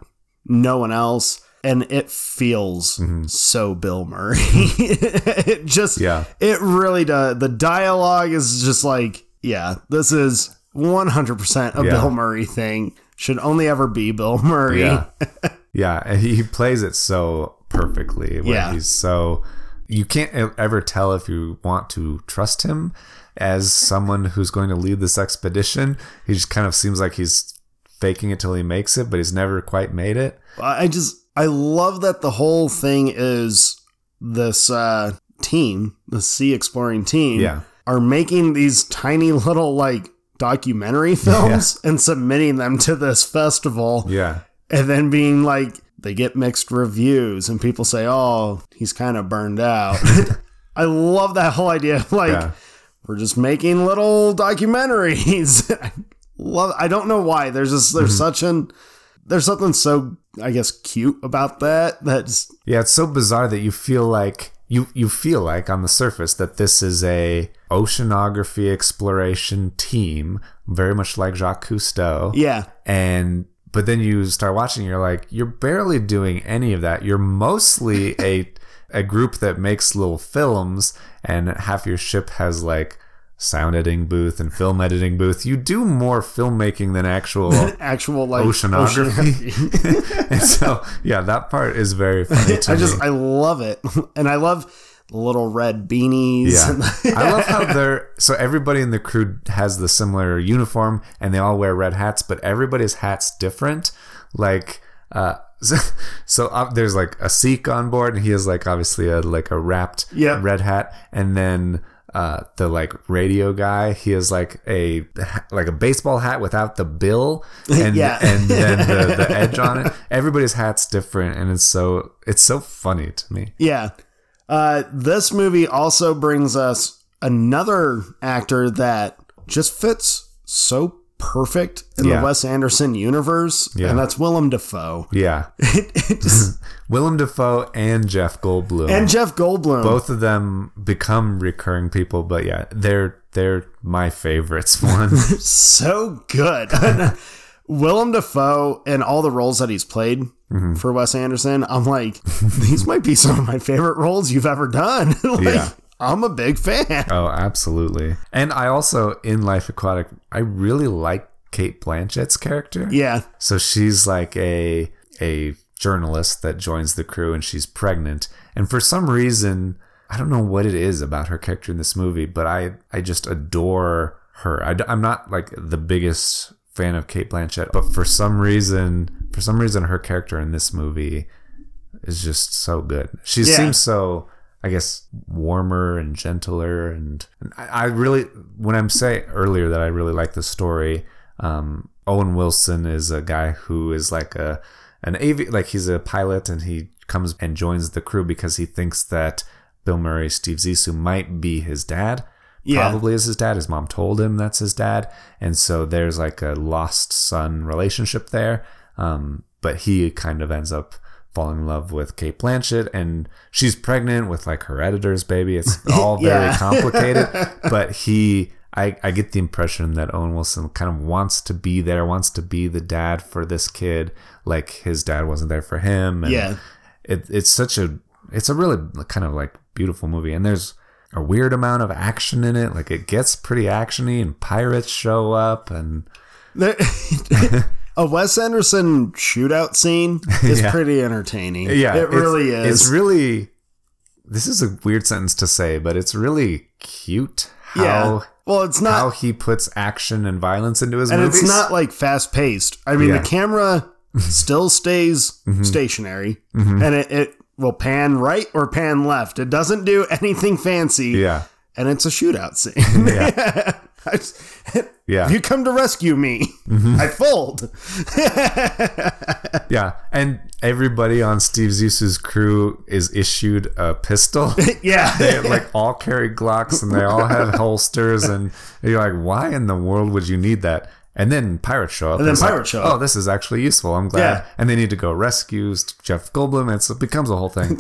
no one else, and it feels mm-hmm. so Bill Murray. it just, Yeah. it really does. The dialogue is just like, yeah, this is 100% a Yeah. Bill Murray thing. Should only ever be Bill Murray. Yeah, yeah, and he plays it so perfectly. Where Yeah. he's so you can't ever tell if you want to trust him as someone who's going to lead this expedition. He just kind of seems like he's faking it till he makes it, but he's never quite made it. I just I love that the whole thing is this uh team, the sea exploring team, Yeah. are making these tiny little like documentary films and submitting them to this festival Yeah, and then being like they get mixed reviews and people say, "Oh, he's kind of burned out." I love that whole idea of like yeah, we're just making little documentaries. I love I don't know why. There's just there's Mm-hmm. such an there's something so I guess cute about that. That's yeah. It's so bizarre that you feel like you you feel like on the surface that this is a oceanography exploration team, very much like Jacques Cousteau. yeah. and but then you start watching you're like you're barely doing any of that you're mostly a a group that makes little films and half your ship has like sound editing booth and film editing booth you do more filmmaking than actual Actual like oceanography and so yeah that part is very funny I just me I love it. And I love little red beanies. Yeah. I love how they're so everybody in the crew has the similar uniform and they all wear red hats, but everybody's hat's different. Like, uh, so, so uh, there's like a Sikh on board, and he has like obviously a like a wrapped Yeah. red hat, and then uh, the like radio guy, he has like a like a baseball hat without the bill, and Yeah. and then the, the edge on it. Everybody's hat's different, and it's so it's so funny to me. Yeah. Uh, this movie also brings us another actor that just fits so perfect in Yeah. the Wes Anderson universe, Yeah. and that's Willem Dafoe. Yeah. It just- Willem Dafoe and Jeff Goldblum. and Jeff Goldblum. both of them become recurring people, but yeah, they're they're my favorites one. so good. Willem Dafoe and all the roles that he's played Mm-hmm. for Wes Anderson, I'm like, these might be some of my favorite roles you've ever done. like, Yeah. I'm a big fan. oh, absolutely. And I also in Life Aquatic, I really like Cate Blanchett's character. Yeah. So she's like a a journalist that joins the crew and she's pregnant. And for some reason, I don't know what it is about her character in this movie, but I I just adore her. I, am not like the biggest fan of Cate Blanchett, but for some reason, for some reason, her character in this movie is just so good. She Yeah. seems so. I guess warmer and gentler, and, and I, I really, when I'm saying earlier that I really like the story, um, Owen Wilson is a guy who is like a an avi- like he's a pilot and he comes and joins the crew because he thinks that Bill Murray, Steve Zissou might be his dad. Yeah. Probably is his dad. His mom told him that's his dad, and so there's like a lost son relationship there. Um, but he kind of ends up falling in love with Cate Blanchett, and she's pregnant with like her editor's baby. It's all very Yeah. complicated, but he. I, I get the impression that Owen Wilson kind of wants to be there, wants to be the dad for this kid, like his dad wasn't there for him. And Yeah. it, it's such a it's a really kind of like beautiful movie and there's a weird amount of action in it like it gets pretty actiony and pirates show up and There- a Wes Anderson shootout scene is Yeah. pretty entertaining. yeah it really is. it's really this is a weird sentence to say but it's really cute how yeah. Well, it's not, how he puts action and violence into his and movies it's not like fast paced. I mean, Yeah. Mm-hmm. the camera still stays stationary, and it, it will pan right or pan left. It doesn't do anything fancy. yeah and it's a shootout scene. Yeah. Just- Yeah. You come to rescue me, mm-hmm. I fold. Yeah, and everybody on Steve Zissou's crew is issued a pistol. yeah. they like all carry Glocks and they all have holsters, and you're like, why in the world would you need that? And then pirates show up. And then it's like, pirates show oh, up. Oh, this is actually useful. I'm glad. Yeah. And they need to go rescue Jeff Goldblum. and it becomes a whole thing.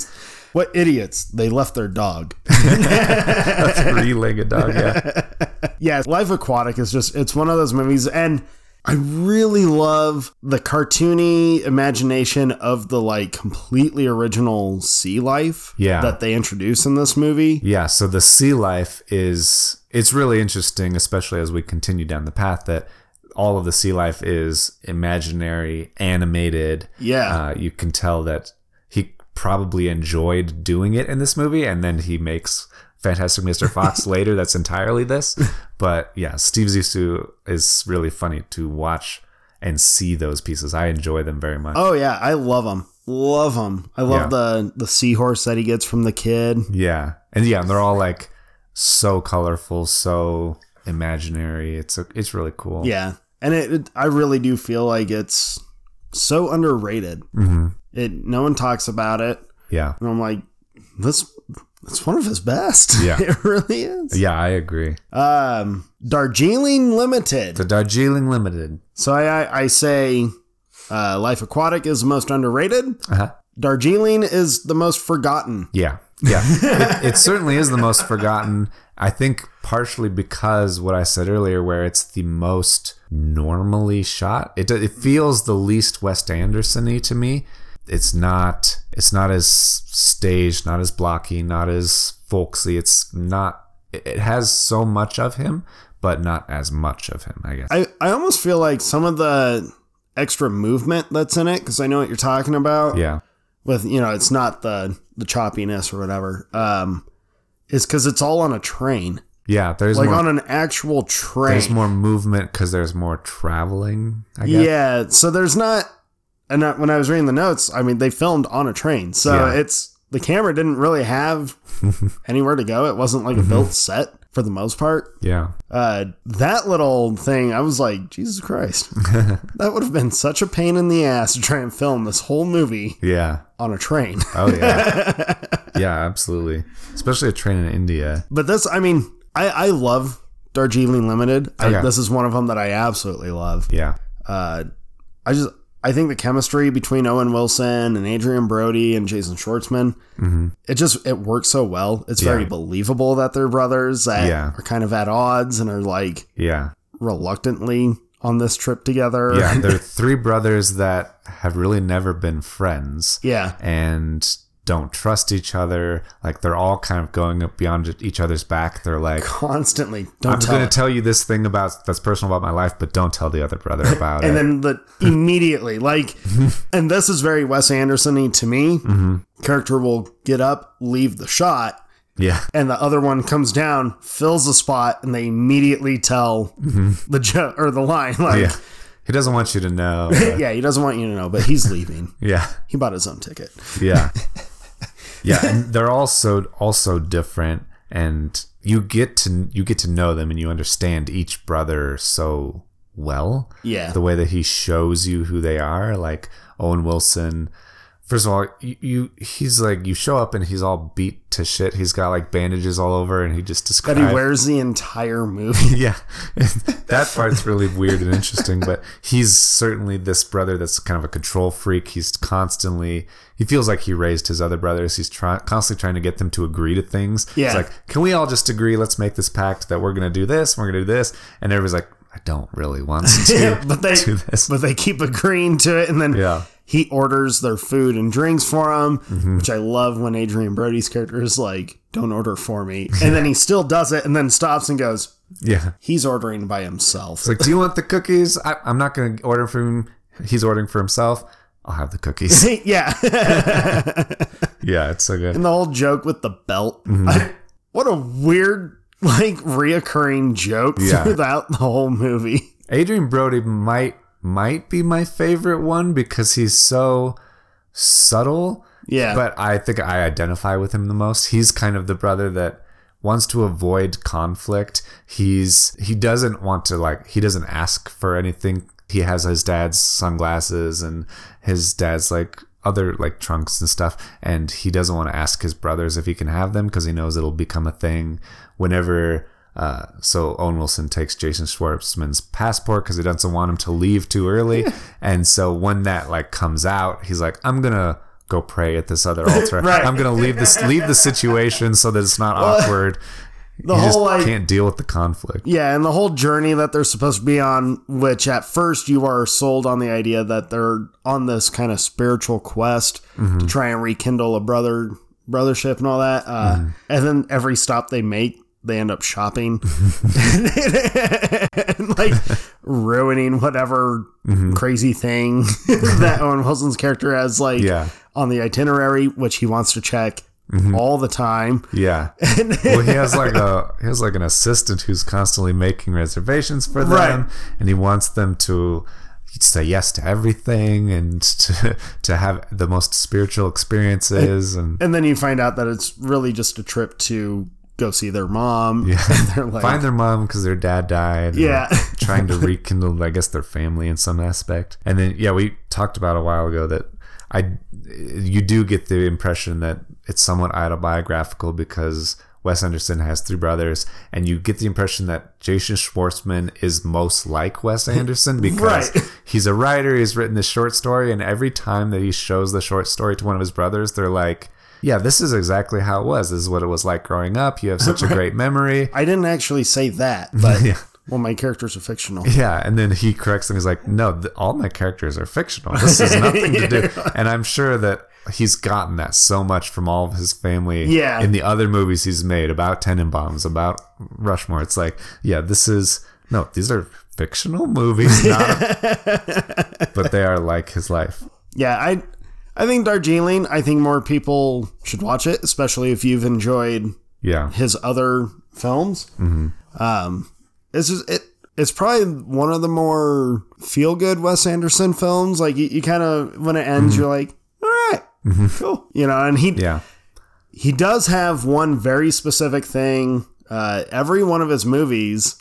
What idiots. They left their dog. a three-legged dog. Yeah, Yeah, Life Aquatic is just it's one of those movies and I really love the cartoony imagination of the like completely original sea life Yeah. that they introduce in this movie. yeah. So the sea life is it's really interesting, especially as we continue down the path that all of the sea life is imaginary, animated. Yeah. uh, you can tell that probably enjoyed doing it in this movie, and then he makes Fantastic Mr. Fox later. That's entirely this, but yeah, Steve Zissou is really funny to watch and see those pieces. I enjoy them very much. Oh yeah, I love them. Love them. I love Yeah. the the seahorse that he gets from the kid. Yeah, and yeah, they're all like so colorful, so imaginary. It's a, it's really cool. Yeah. And it, it I really do feel like it's so underrated. hmm It no one talks about it. yeah, And I'm like, this it's one of his best. Yeah. it really is. yeah. I agree. Um Darjeeling Limited. The Darjeeling Limited. So I, I, I say uh, Life Aquatic is the most underrated. Uh huh. Darjeeling is the most forgotten. Yeah, yeah. it, it certainly is the most forgotten. I think partially because what I said earlier, where it's the most normally shot. It it feels the least Wes Anderson-y to me. It's not. It's not as staged, not as blocky, not as folksy. It's not. It has so much of him, but not as much of him. I guess. I, I almost feel like some of the extra movement that's in it, because I know what you're talking about. yeah. With you know, it's not the the choppiness or whatever. Um, is because it's all on a train, Yeah. There's like more. on an actual train. there's more movement because there's more traveling. I guess. Yeah, so there's not. And I- when I was reading the notes, I mean, they filmed on a train, so Yeah. it's the camera didn't really have anywhere to go. It wasn't like a Mm-hmm. built set for the most part. Yeah. Uh, that little thing, I was like, Jesus Christ, that would have been such a pain in the ass to try and film this whole movie Yeah. on a train. Oh yeah, yeah, absolutely. Especially a train in India. but this, I mean, I, I love Darjeeling Limited. I, this is one of them that I absolutely love. Yeah, uh, I just I think the chemistry between Owen Wilson and Adrien Brody and Jason Schwartzman, it just it works so well. It's very Mm-hmm. Believable that they're brothers that Yeah. are kind of at odds and are like yeah, reluctantly on this trip together. yeah. They're three brothers that have really never been friends yeah, and don't trust each other. Like they're all kind of going up beyond each other's back. They're like, constantly. Don't I'm going to tell you this thing about that's personal about my life, but don't tell the other brother about and it. And then the immediately like, and this is very Wes Anderson-y to me. Mm-hmm. Character will get up, leave the shot, yeah, and the other one comes down, fills the spot, and they immediately tell the joke or the line. Like, Mm-hmm. yeah. He doesn't want you to know. yeah. he doesn't want you to know, but he's leaving. yeah, he bought his own ticket. Yeah. Yeah, and they're also also different and you get to you get to know them and you understand each brother so well. Yeah. The way that he shows you who they are, like Owen Wilson. First of all, you, you he's like you show up and he's all beat to shit. He's got like bandages all over and he just That describes he wears the entire movie. yeah that part's really weird and interesting but he's certainly this brother that's kind of a control freak he's constantly he feels like he raised his other brothers he's trying constantly trying to get them to agree to things Yeah. it's like can we all just agree let's make this pact that we're gonna do this we're gonna do this and everybody's like i don't really want to but they do this but they keep agreeing to it, and then Yeah. He orders their food and drinks for them, which I love when Adrien Brody's character is like, "Don't order for me," and then he still does it, and then stops and goes, yeah "He's ordering by himself." it's like do you want the cookies I, i'm not gonna order for him he's ordering for himself i'll have the cookies yeah, yeah it's so good and the whole joke with the belt. Mm-hmm. I- what a weird, like, reoccurring joke Yeah. throughout the whole movie. Adrien Brody might might be my favorite one because he's so subtle. Yeah. But I think I identify with him the most. He's kind of the brother that wants to avoid conflict. He's he doesn't want to like he doesn't ask for anything. He has his dad's sunglasses and his dad's like other like trunks and stuff and he doesn't want to ask his brothers if he can have them because he knows it'll become a thing whenever uh, so Owen Wilson takes Jason Schwartzman's passport because he doesn't want him to leave too early, and so when that like comes out, he's like, "I'm gonna go pray at this other altar. Right. I'm gonna leave this leave the situation so that it's not awkward." The he whole just like can't deal with the conflict. Yeah, and the whole journey that they're supposed to be on, which at first you are sold on the idea that they're on this kind of spiritual quest to try and rekindle a brother brothership and all that. Uh, And then every stop they make, they end up shopping and like ruining whatever mm-hmm. crazy thing that Owen Wilson's character has like Yeah. on the itinerary, which he wants to check mm-hmm. all the time. Yeah. well, he has like a he has like an assistant who's constantly making reservations for them, Right. and he wants them to say yes to everything and to to have the most spiritual experiences and And then you find out that it's really just a trip to go see their mom. Yeah. They're like, find their mom because their dad died. Yeah. trying to rekindle, I guess, their family in some aspect. And then, yeah, we talked about a while ago that I, you do get the impression that it's somewhat autobiographical because Wes Anderson has three brothers, and you get the impression that Jason Schwartzman is most like Wes Anderson because Right. he's a writer. He's written this short story, and every time that he shows the short story to one of his brothers, they're like. Yeah, this is exactly how it was. This is what it was like growing up. You have such a great memory. I didn't actually say that, but Yeah. well, my characters are fictional. Yeah, and then he corrects them. He's like, "No, th- all my characters are fictional. This has nothing to do." And I'm sure that he's gotten that so much from all of his family. Yeah. in the other movies he's made about Tenenbaums, about Rushmore. It's like, yeah, this is no, these are fictional movies, not, but they are like his life. Yeah, I, I think Darjeeling. I think more people should watch it, especially if you've enjoyed Yeah, his other films. Mm-hmm. Um, it's just, it. It's probably one of the more feel good Wes Anderson films. Like you, you kind of when it ends, you're like, all right, cool, you know. And he yeah, he does have one very specific thing. Uh, every one of his movies,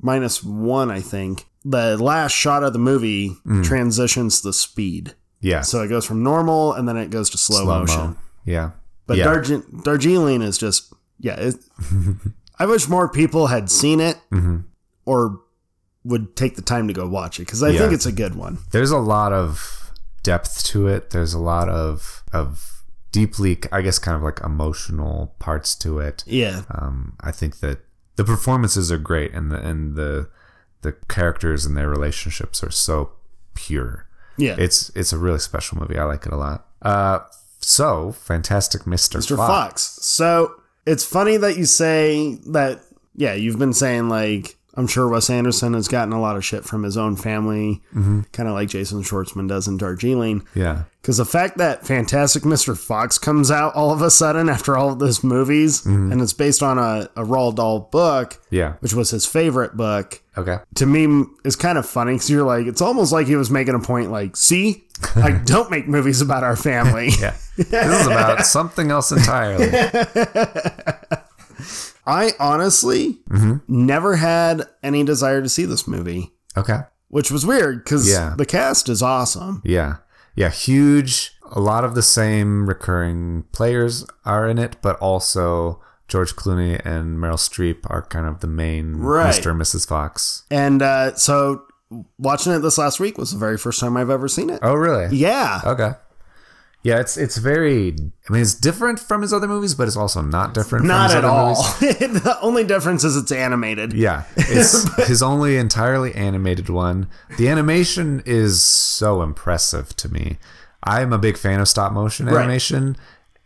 minus one, I think, the last shot of the movie transitions the speed. Yeah. So it goes from normal and then it goes to slow, Slow-mo. motion. Yeah, But yeah. Darje- Darjeeling is just, yeah. It, I wish more people had seen it Mm-hmm. or would take the time to go watch it because I Yeah. think it's a good one. there's a lot of depth to it. There's a lot of of deeply, I guess, kind of like emotional parts to it. Yeah. Um, I think that the performances are great, and the and the the characters and their relationships are so pure. Yeah. It's it's a really special movie. I like it a lot. Uh, so Fantastic Mr. Mr. Fox. Fox. So it's funny that you say that. Yeah, you've been saying like I'm sure Wes Anderson has gotten a lot of shit from his own family, Mm-hmm. kind of like Jason Schwartzman does in Darjeeling. Yeah, Because the fact that Fantastic Mr. Fox comes out all of a sudden after all of those movies, Mm-hmm. and it's based on a, a Roald Dahl book, yeah. which was his favorite book, Okay. to me is kind of funny because you're like, it's almost like he was making a point like, see, I don't make movies about our family. Yeah. this is about something else entirely. I honestly Mm-hmm. never had any desire to see this movie, Okay. which was weird because Yeah. the cast is awesome. Yeah. Yeah. Huge. A lot of the same recurring players are in it, but also George Clooney and Meryl Streep are kind of the main Right. Mr. and Mrs. Fox. And uh, so watching it this last week was the very first time I've ever seen it. Oh, really? Yeah. Okay. Yeah, it's it's very. I mean, it's different from his other movies, but it's also not different. from Not at all. The only difference is it's animated. Yeah, it's his only entirely animated one. The animation is so impressive to me. I'm a big fan of stop motion Right. animation,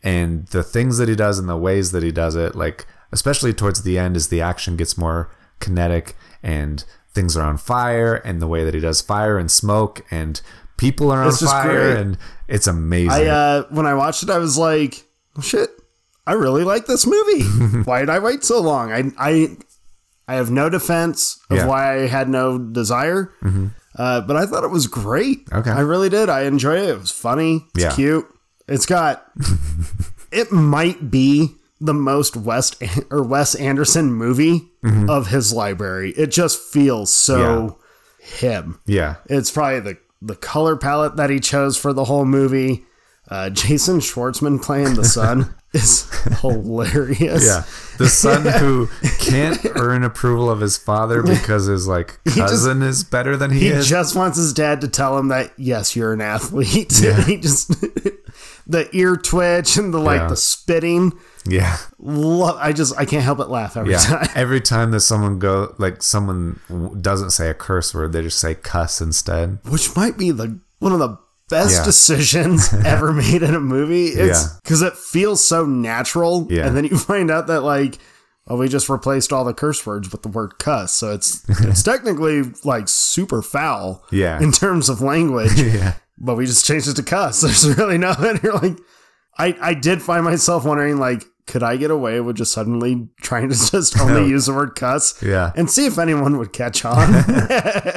and the things that he does and the ways that he does it, like especially towards the end, as the action gets more kinetic and things are on fire, and the way that he does fire and smoke and people are on It's just fire, great. and it's amazing. I uh, when I watched it, I was like, oh, "Shit, I really like this movie. why did I wait so long?" I I I have no defense of Yeah. Mm-hmm. why I had no desire, uh, but I thought it was great. Okay. I really did. I enjoyed it. It was funny. It's Yeah. cute. It's got. it might be the most West or Wes Anderson movie of his library. It just feels so him. Yeah. It's probably the the color palette that he chose for the whole movie. Uh, Jason Schwartzman playing the son is hilarious. Yeah. The son who can't earn approval of his father because his like cousin is better than he, He is. He just wants his dad to tell him that yes, you're an athlete. he just the ear twitch and the like Yeah. the spitting. Yeah. I just I can't help but laugh every Yeah. time. Every time that someone go like someone w- doesn't say a curse word, they just say cuss instead. Which might be the one of the best Yeah. decisions ever made in a movie. It's Yeah. because it feels so natural. Yeah. And then you find out that like oh, we just replaced all the curse words with the word cuss. So it's it's technically like super foul Yeah. in terms of language. Yeah. but we just changed it to cuss. There's really no and you're like I, I did find myself wondering like could I get away with just suddenly trying to just only use the word cuss Yeah. and see if anyone would catch on?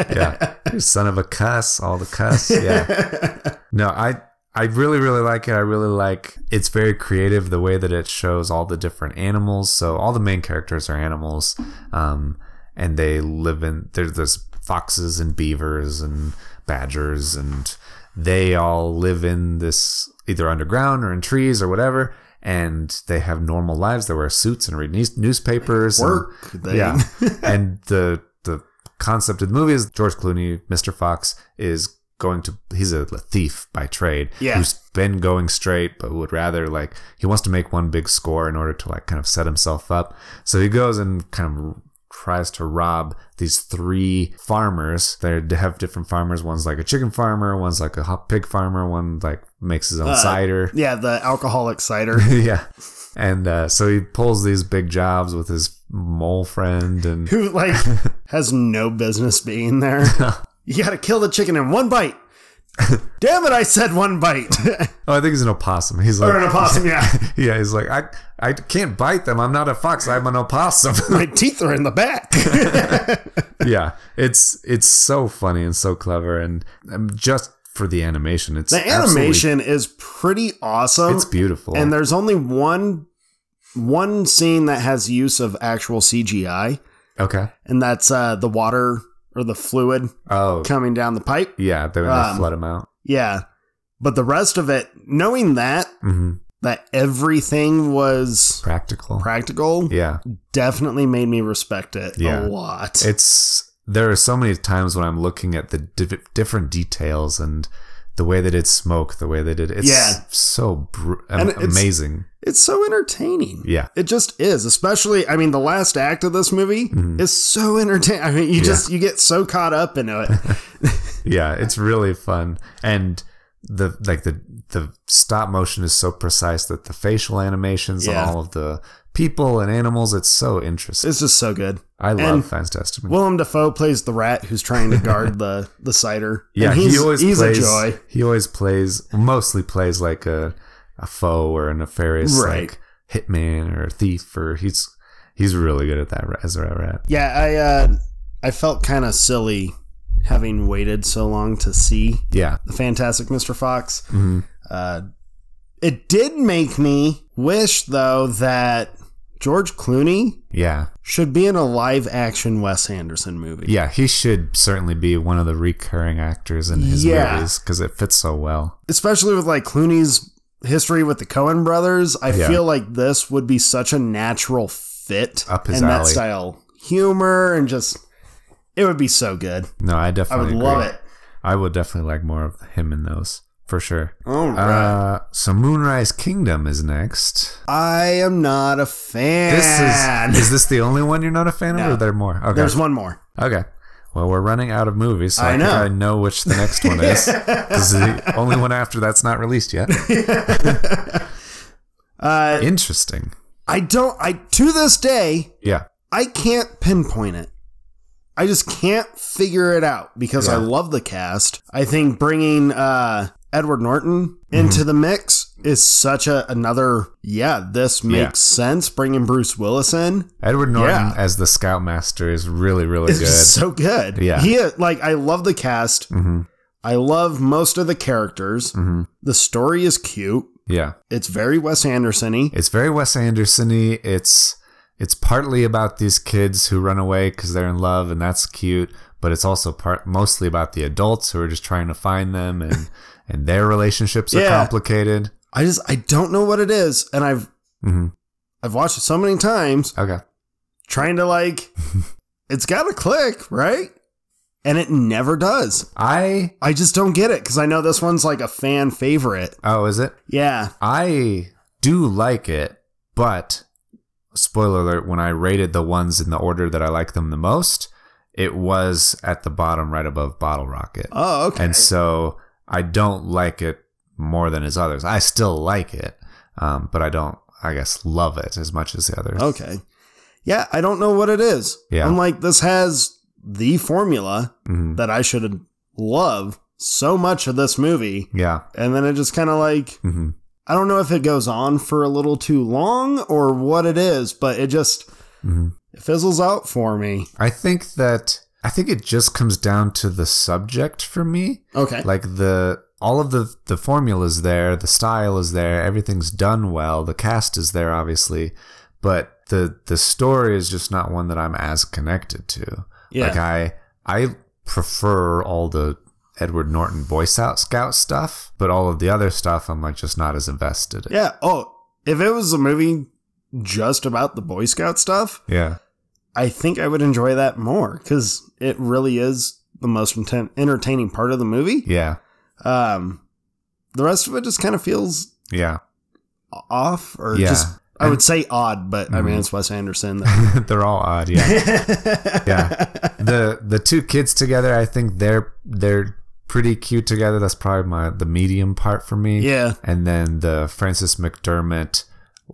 yeah. You Son of a cuss, all the cuss. Yeah. No, I I really really like it. I really like it's very creative the way that it shows all the different animals. So all the main characters are animals, um, and they live in there's there's foxes and beavers and badgers and they all live in this either underground or in trees or whatever. And they have normal lives. They wear suits and read news- newspapers. and- Work thing. yeah. and the the concept of the movie is George Clooney, Mr. Fox, is going to he's a thief by trade Yeah. who's been going straight but would rather like he wants to make one big score in order to like kind of set himself up. So he goes and kind of tries to rob these three farmers. They have different farmers. One's like a chicken farmer, one's like a hot pig farmer, one like makes his own Uh, cider. Yeah, the alcoholic cider. yeah. And uh, so he pulls these big jobs with his mole friend and who like has no business being there. you gotta kill the chicken in one bite. Damn it, I said one bite. Oh, I think he's an opossum. He's like, or an opossum, yeah. yeah, he's like, I, I can't bite them. I'm not a fox. I'm an opossum. My teeth are in the back. yeah, it's it's so funny and so clever, and um, just for the animation, it's the animation is pretty awesome. It's beautiful. and there's only one one scene that has use of actual CGI, okay. and that's uh, the water or the fluid Oh, coming down the pipe. yeah. They, Um, flood him out. Yeah. But the rest of it, knowing that hmm that everything was Practical. practical, yeah, definitely made me respect it Yeah. a lot. it's there are so many times when I'm looking at the di- different details and the way they did smoke, the way they did it's Yeah. so br- And it's- amazing. it's so entertaining. Yeah. It just is, especially I mean the last act of this movie Mm-hmm. is so entertaining. I mean you just you get so caught up into it. yeah it's really fun and the like the the stop motion is so precise that the facial animations Yeah. on all of the people and animals it's so interesting it's just so good. i love and Fans Testament Willem Dafoe plays the rat who's trying to guard the the cider. yeah And he's, he always he's plays a joy. he always plays mostly plays like a a foe or a nefarious Right. like hitman or a thief or he's he's really good at that as a rat Yeah, I uh I felt kind of silly having waited so long to see yeah the Fantastic Mr. Fox. hmm Uh, it did make me wish, though, that George Clooney yeah should be in a live action Wes Anderson movie. yeah he should certainly be one of the recurring actors in his Yeah. movies because it fits so well Especially with like Clooney's history with the Coen brothers, I Yeah. feel like this would be such a natural fit Up his and that alley. style humor and just it would be so good. No, I definitely I would agree. love it. I would definitely like more of him in those for sure. All right. Uh, so Moonrise Kingdom is next. I am not a fan. This is is this the only one you're not a fan of, or No. there more? Okay, There's one more. okay. Well, we're running out of movies, so I I, know. think I know which the next one is. This is the only one after that's not released yet. Uh, Interesting. I don't. I to this day Yeah. I can't pinpoint it. I just can't figure it out because I love the cast. I think bringing uh, Edward Norton into Mm-hmm. the mix is such a another. Yeah, this makes Yeah. sense. Bringing Bruce Willis in Edward Norton Yeah. as the Scoutmaster is really, really is good. so good. Yeah. he like I love the cast. hmm I love most of the characters. hmm The story is cute. Yeah. It's very Wes Anderson-y. It's very Wes Anderson-y. It's it's partly about these kids who run away because they're in love, and that's cute. But it's also part mostly about the adults who are just trying to find them, and and their relationships are Yeah. complicated. I just I don't know what it is, and I've hmm I've watched it so many times, Okay. trying to like, it's got to click, right? And it never does. I I just don't get it because I know this one's like a fan favorite. oh, is it? Yeah. I do like it, but spoiler alert, when I rated the ones in the order that I like them the most, it was at the bottom right above Bottle Rocket. Oh, okay. And so I don't like it more than his others. I still like it, um, but I don't, I guess, love it as much as the others. okay. Yeah, I don't know what it is. Yeah. I'm like, this has the formula Mhm. that I should love so much of this movie. Yeah. And then it just kind of like, hmm I don't know if it goes on for a little too long or what it is, but it just hmm it fizzles out for me. I think that, I think it just comes down to the subject for me. Okay. like the all of the the formula's there the style is there everything's done well the cast is there obviously but the the story is just not one that i'm as connected to Yeah. like i i prefer all the edward norton boy scout scout stuff but all of the other stuff i'm like just not as invested in yeah. Oh, if it was a movie just about the Boy Scout stuff, yeah I think I would enjoy that more because it really is the most inten- entertaining part of the movie. yeah Um, the rest of it just kind of feels yeah off, or Yeah. just I would say odd, but I mean Mhm. it's Wes Anderson. they're all odd yeah yeah the the two kids together i think they're they're pretty cute together that's probably my the medium part for me yeah, and then the Frances McDormand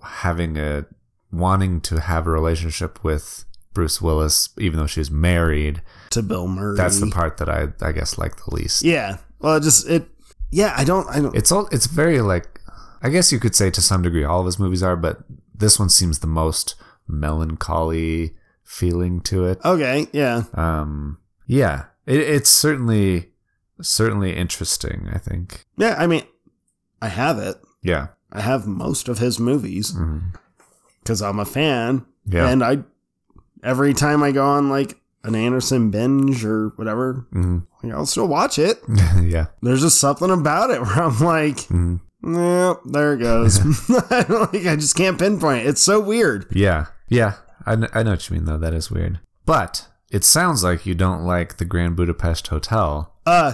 having a wanting to have a relationship with bruce willis even though she's married to Bill Murray. that's the part that i i guess like the least Yeah. Well, it just it. Yeah, I don't. I don't. it's all it's very like i guess you could say to some degree all of his movies are but this one seems the most melancholy feeling to it okay. Yeah. um yeah it, it's certainly certainly interesting i think Yeah. I mean, I have it. yeah I have most of his movies because I'm a fan. yeah And I, every time I go on like an Anderson binge or whatever, Mhm. like, I'll still watch it. yeah There's just something about it where I'm like, Mhm. Yep, there it goes. I like I just can't pinpoint it. It's so weird. yeah yeah I, kn- I know what you mean though that is weird but it sounds like you don't like the grand budapest hotel Uh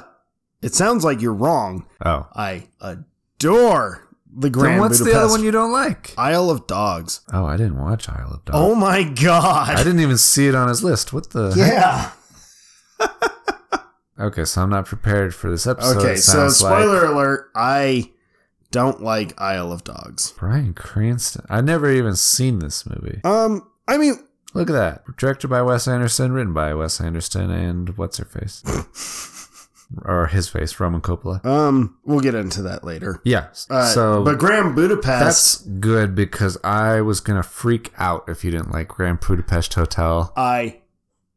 it sounds like you're wrong. oh I adore the Grand then what's Budapest the other one you don't like Isle of Dogs. oh i didn't watch isle of dogs Oh my god! i didn't even see it on his list what the? Yeah. okay so i'm not prepared for this episode Okay, so sounds like spoiler alert, I don't like Isle of Dogs. Bryan Cranston i never even seen this movie Um, I mean, Look at that. Directed by Wes Anderson, written by Wes Anderson, and what's her face? or his face, Roman Coppola. um, we'll get into that later. Yeah. Uh, so but Grand Budapest, that's good because I was gonna freak out if you didn't like Grand Budapest Hotel. I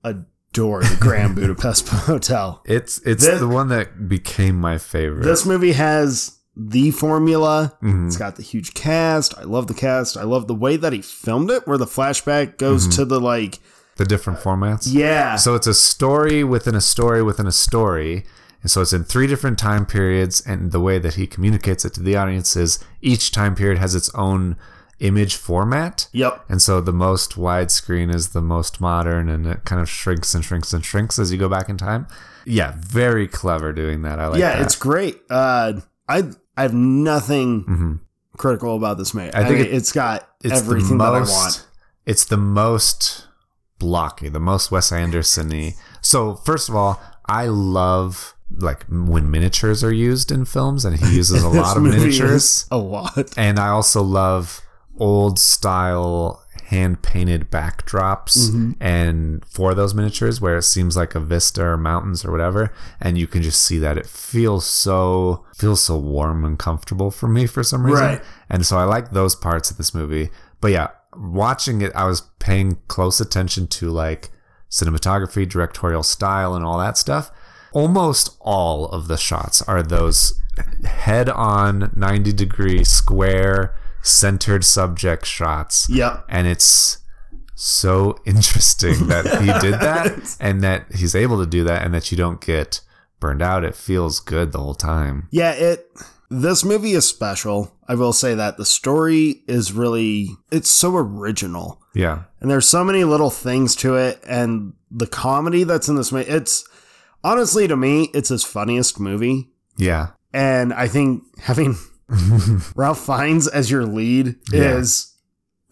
adore the Grand Budapest Hotel. It's it's This- the one that became my favorite. This movie has the formula. Mhm. It's got the huge cast. I love the cast. I love the way that he filmed it, where the flashback goes Mm-hmm. to the like, the different formats. yeah, So it's a story within a story within a story. And so it's in three different time periods, and the way that he communicates it to the audience is each time period has its own image format. yep, And so the most widescreen is the most modern, and it kind of shrinks and shrinks and shrinks as you go back in time. Yeah, very clever doing that. I like yeah, that. it's great. Uh, I I have nothing Mhm. critical about this movie. I I, think it- it's got it's everything the that I most, want. It's the most blocky, the most Wes Anderson-y. So first of all, I love like when miniatures are used in films, and he uses a lot of miniatures. a lot. And I also love old style hand painted backdrops Mm-hmm. and for those miniatures where it seems like a vista or mountains or whatever and you can just see that it feels so feels so warm and comfortable for me for some reason Right. and so I like those parts of this movie but yeah watching it I was paying close attention to like cinematography directorial style and all that stuff almost all of the shots are those head on 90 degree square centered subject shots. Yep. And it's so interesting that he did that and that he's able to do that and that you don't get burned out. It feels good the whole time. Yeah, it this movie is special. I will say that the story is really it's so original. Yeah. And there's so many little things to it and the comedy that's in this movie it's honestly to me it's his funniest movie. Yeah. And I think having Ralph Fiennes as your lead Yeah. is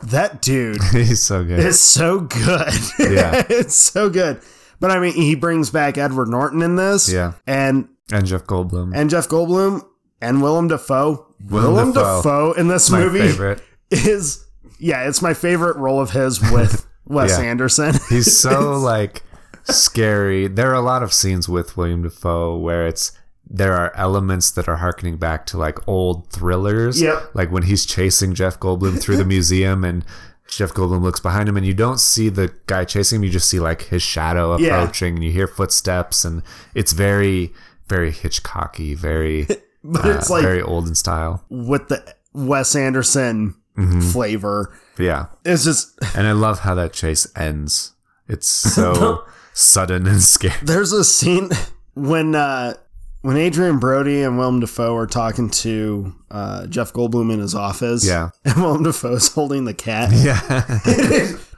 that dude he's so good. is so good. Yeah. it's so good. But I mean, he brings back Edward Norton in this. Yeah. And And Jeff Goldblum. and Jeff Goldblum and Willem Dafoe. Willem Willem Dafoe. Dafoe in this movie favorite. is yeah, it's my favorite role of his with Wes Yeah. Anderson. He's so like scary. There are a lot of scenes with Willem Dafoe where it's there are elements that are harkening back to like old thrillers. Yep. Like when he's chasing Jeff Goldblum through the museum and Jeff Goldblum looks behind him and you don't see the guy chasing him, you just see like his shadow Yeah. approaching and you hear footsteps and it's very, very Hitchcocky, very but uh, it's like very old in style. with the Wes Anderson Mm-hmm. flavor. Yeah. It's just And I love how that chase ends. It's so sudden and scary. there's a scene when uh when Adrien Brody and Willem Dafoe are talking to uh, Jeff Goldblum in his office. Yeah. And Willem Dafoe's holding the cat. Yeah.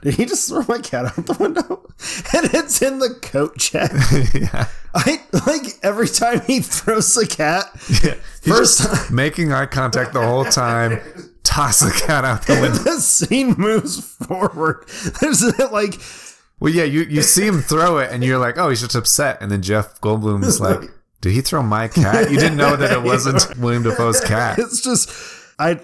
Did he just throw my cat out the window? And it's in the coat check. yeah. I like every time he throws the cat. He's First making eye contact the whole time, toss the cat out the window. the scene moves forward. There's like Well, yeah, you, you see him throw it, and you're like, oh, he's just upset. And then Jeff Goldblum is like, did he throw my cat? You didn't know that it wasn't Willem Dafoe's cat. it's just I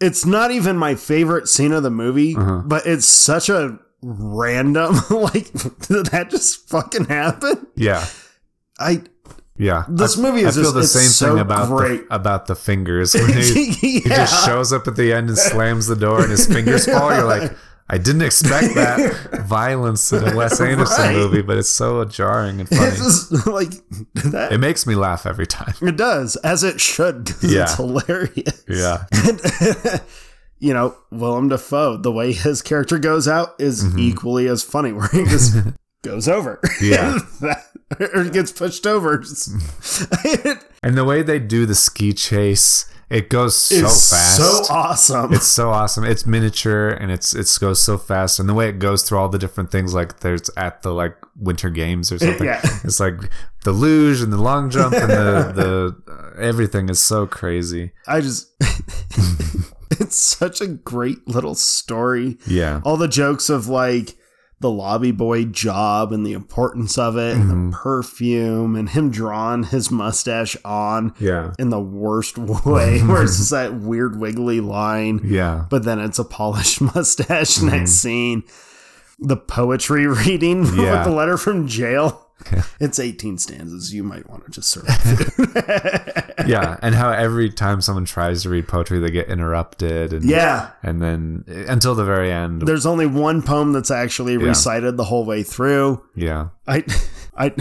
it's not even my favorite scene of the movie, Uh-huh. but it's such a random like did that just fucking happen? Yeah, I yeah. This I, movie is I feel just- the same so thing about great. the, about the fingers. When he, he just shows up at the end and slams the door, and his fingers fall. You're like, I didn't expect that violence in a Wes Anderson Right. movie, but it's so jarring and funny. Just like that. It makes me laugh every time. It does, as it should, Yeah. it's hilarious. Yeah. And, you know, Willem Dafoe, the way his character goes out is mm-hmm. equally as funny, where he just goes over. Yeah. or gets pushed over. And the way they do the ski chase, it goes so it's fast. so awesome. it's so awesome. It's miniature and it's it goes so fast. And the way it goes through all the different things, like there's at the like winter games or something. Yeah. It's like the luge and the long jump and the the uh, everything is so crazy. I just. it's such a great little story. Yeah. all the jokes of like the lobby boy job and the importance of it and Mm-hmm. the perfume and him drawing his mustache on Yeah. in the worst way where it's just that weird wiggly line Yeah. but then it's a polished mustache next scene the poetry reading Yeah. with the letter from jail it's 18 stanzas you might want to just sort of Yeah. And how every time someone tries to read poetry, they get interrupted. And, yeah And then until the very end. there's only one poem that's actually recited the whole way through Yeah. i i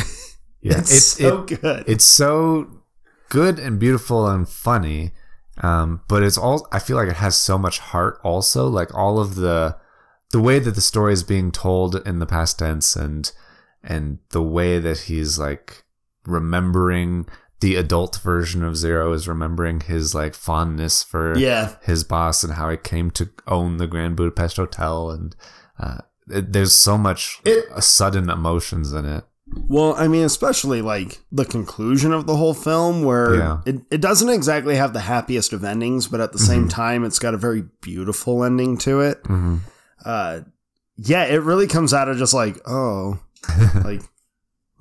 Yeah. it's so good it's so good and beautiful and funny um, but it's all i feel like it has so much heart also like all of the the way that the story is being told in the past tense and and the way that he's like remembering the adult version of zero is remembering his like fondness for yeah his boss and how he came to own the grand budapest hotel and uh, it, there's so much It- sudden emotions in it Well, I mean, especially like the conclusion of the whole film, where Yeah. it, it doesn't exactly have the happiest of endings, but at the same time, it's got a very beautiful ending to it. mm-hmm. Uh, yeah, it really comes out of just like, oh, like,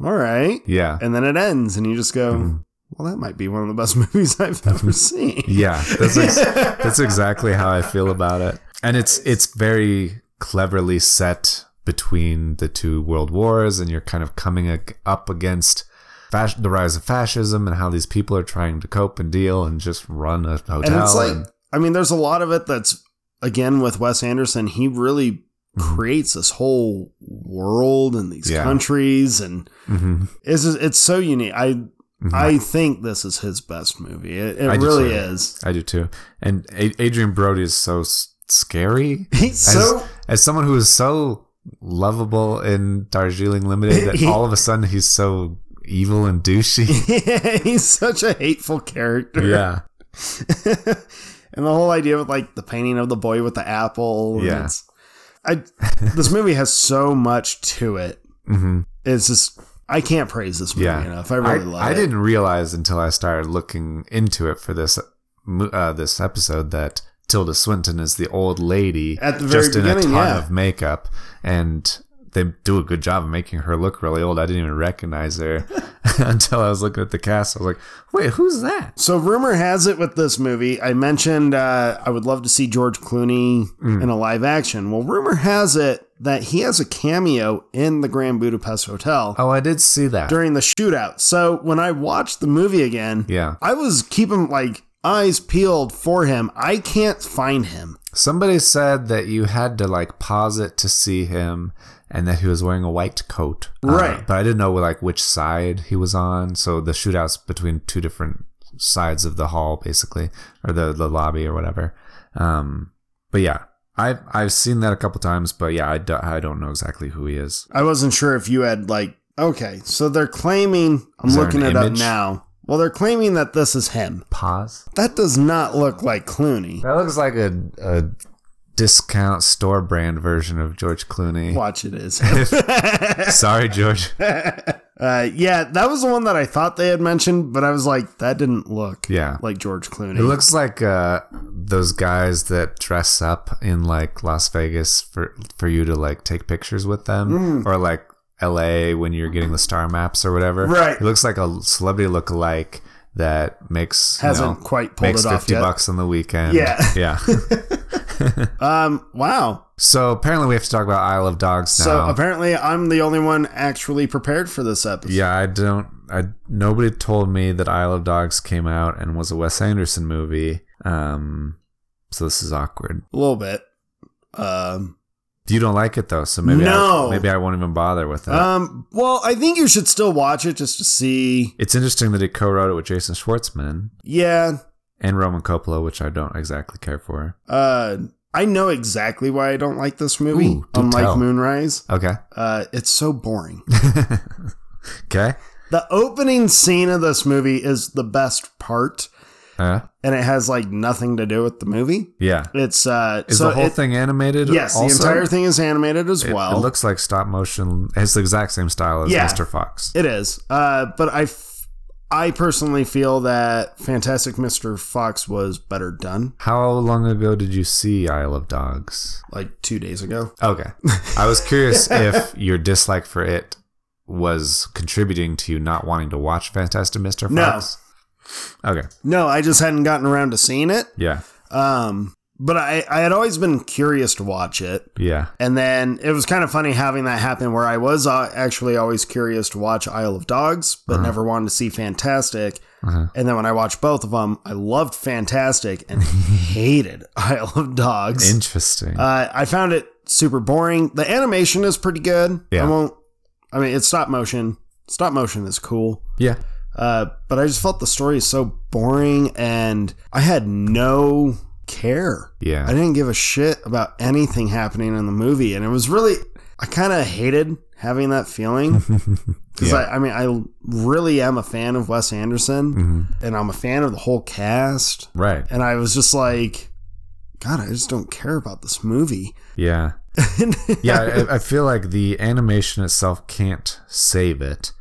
all right. yeah And then it ends, and you just go, Mhm. well, that might be one of the best movies I've ever seen. Yeah, that's ex- that's exactly how I feel about it. And it's it's very cleverly set between the two world wars, and you're kind of coming up against fas- the rise of fascism and how these people are trying to cope and deal and just run a hotel. And it's like, and- I mean, there's a lot of it that's, again, with Wes Anderson, he really creates this whole world and these Yeah. countries, and hmm it's just- it's so unique. I Mhm. I think this is his best movie. It, it really too. is. I do too. And A- Adrien Brody is so s- scary. He's As, so as someone who is so lovable in Darjeeling Limited, that He- all of a sudden he's so evil and douchey. he's such a hateful character. yeah. and the whole idea with like the painting of the boy with the apple. Yeah. it's- I this movie has so much to it. hmm It's just I can't praise this movie Yeah. enough. I really love I it. I didn't realize until I started looking into it for this uh, this episode that Tilda Swinton is the old lady At the very just in a beginning, ton yeah. of makeup, and they do a good job of making her look really old. I didn't even recognize her until I was looking at the cast. I was like, "Wait, who's that?" So rumor has it with this movie, I mentioned uh, I would love to see George Clooney Mm. in a live action. Well, rumor has it that he has a cameo in the Grand Budapest Hotel Oh, I did see that. during the shootout. So when I watched the movie again, yeah, I was keeping like eyes peeled for him. I can't find him. somebody said that you had to like pause it to see him. And that he was wearing a white coat, Uh, Right. but I didn't know like which side he was on. So the shootouts between two different sides of the hall, basically, or the the lobby or whatever. Um, but yeah, I've I've seen that a couple times, but yeah, I, do, I don't know exactly who he is. I wasn't sure if you had like okay, so they're claiming I'm looking it up now. Well, they're claiming that this is him. Pause. That does not look like Clooney. That looks like a a discount store brand version of George Clooney. Watch it is. Sorry, George. uh, yeah, that was the one that I thought they had mentioned, but I was like, that didn't look Yeah. like George Clooney. It looks like uh, those guys that dress up in like Las Vegas for for you to like take pictures with them, Mm. or like L.A. when you're getting the star maps or whatever. Right. It looks like a celebrity lookalike that makes Hasn't know, quite pulled makes it off fifty yet. bucks on the weekend. Yeah. yeah. Um, wow. so apparently we have to talk about Isle of Dogs now. So apparently, I'm the only one actually prepared for this episode. Yeah, I don't. I nobody told me that Isle of Dogs came out and was a Wes Anderson movie. Um, so this is awkward. a little bit. Um, You don't like it though, so maybe No. I, maybe I won't even bother with it. um, well, I think you should still watch it just to see. it's interesting that he co-wrote it with Jason Schwartzman Yeah. And Roman Coppola, which I don't exactly care for. Uh, I know exactly why I don't like this movie. Ooh, unlike tell. Moonrise, Okay, uh, it's so boring. okay, the opening scene of this movie is the best part, uh, and it has like nothing to do with the movie. yeah. It's uh, Is so the whole it- thing animated? Yes, also? the entire thing is animated as It, well. it looks like stop motion. It's the exact same style as Yeah. Mr. Fox. It is. Uh, but I, I personally feel that Fantastic Mr. Fox was better done How long ago did you see Isle of Dogs? like two days ago. Okay. I was curious if your dislike for it was contributing to you not wanting to watch Fantastic Mr. No. Fox. Okay. No, I just hadn't gotten around to seeing it. Yeah. Um, but I, I had always been curious to watch it. Yeah. And then it was kind of funny having that happen where I was uh, actually always curious to watch Isle of Dogs, but never wanted to see Fantastic. Uh-huh. And then when I watched both of them, I loved Fantastic and hated Isle of Dogs. Interesting. Uh, I found it super boring. The animation is pretty good. Yeah. I won't. I mean, it's stop motion. Stop motion is cool. yeah. Uh, but I just felt the story is so boring, and I had no care. Yeah. I didn't give a shit about anything happening in the movie, and it was really. I kind of hated having that feeling because Yeah. I, I mean, I really am a fan of Wes Anderson, Mhm. and I'm a fan of the whole cast, Right. and I was just like, God, I just don't care about this movie. Yeah. Yeah. I, I feel like the animation itself can't save it,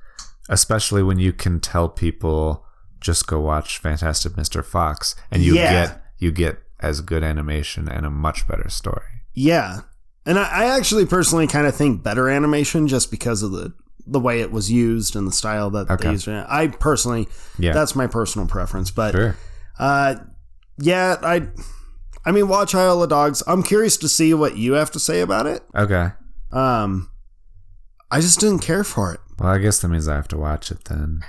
especially when you can tell people just go watch Fantastic Mr. Fox and you Yeah. get you get as good animation and a much better story. Yeah. And I, I actually personally kind of think better animation just because of the the way it was used and the style that Okay. they used. it. I personally, Yeah. that's my personal preference. But Sure. uh, yeah, I, I mean, watch Isle of Dogs. I'm curious to see what you have to say about it. Okay. Um, I just didn't care for it. Well, I guess that means I have to watch it then.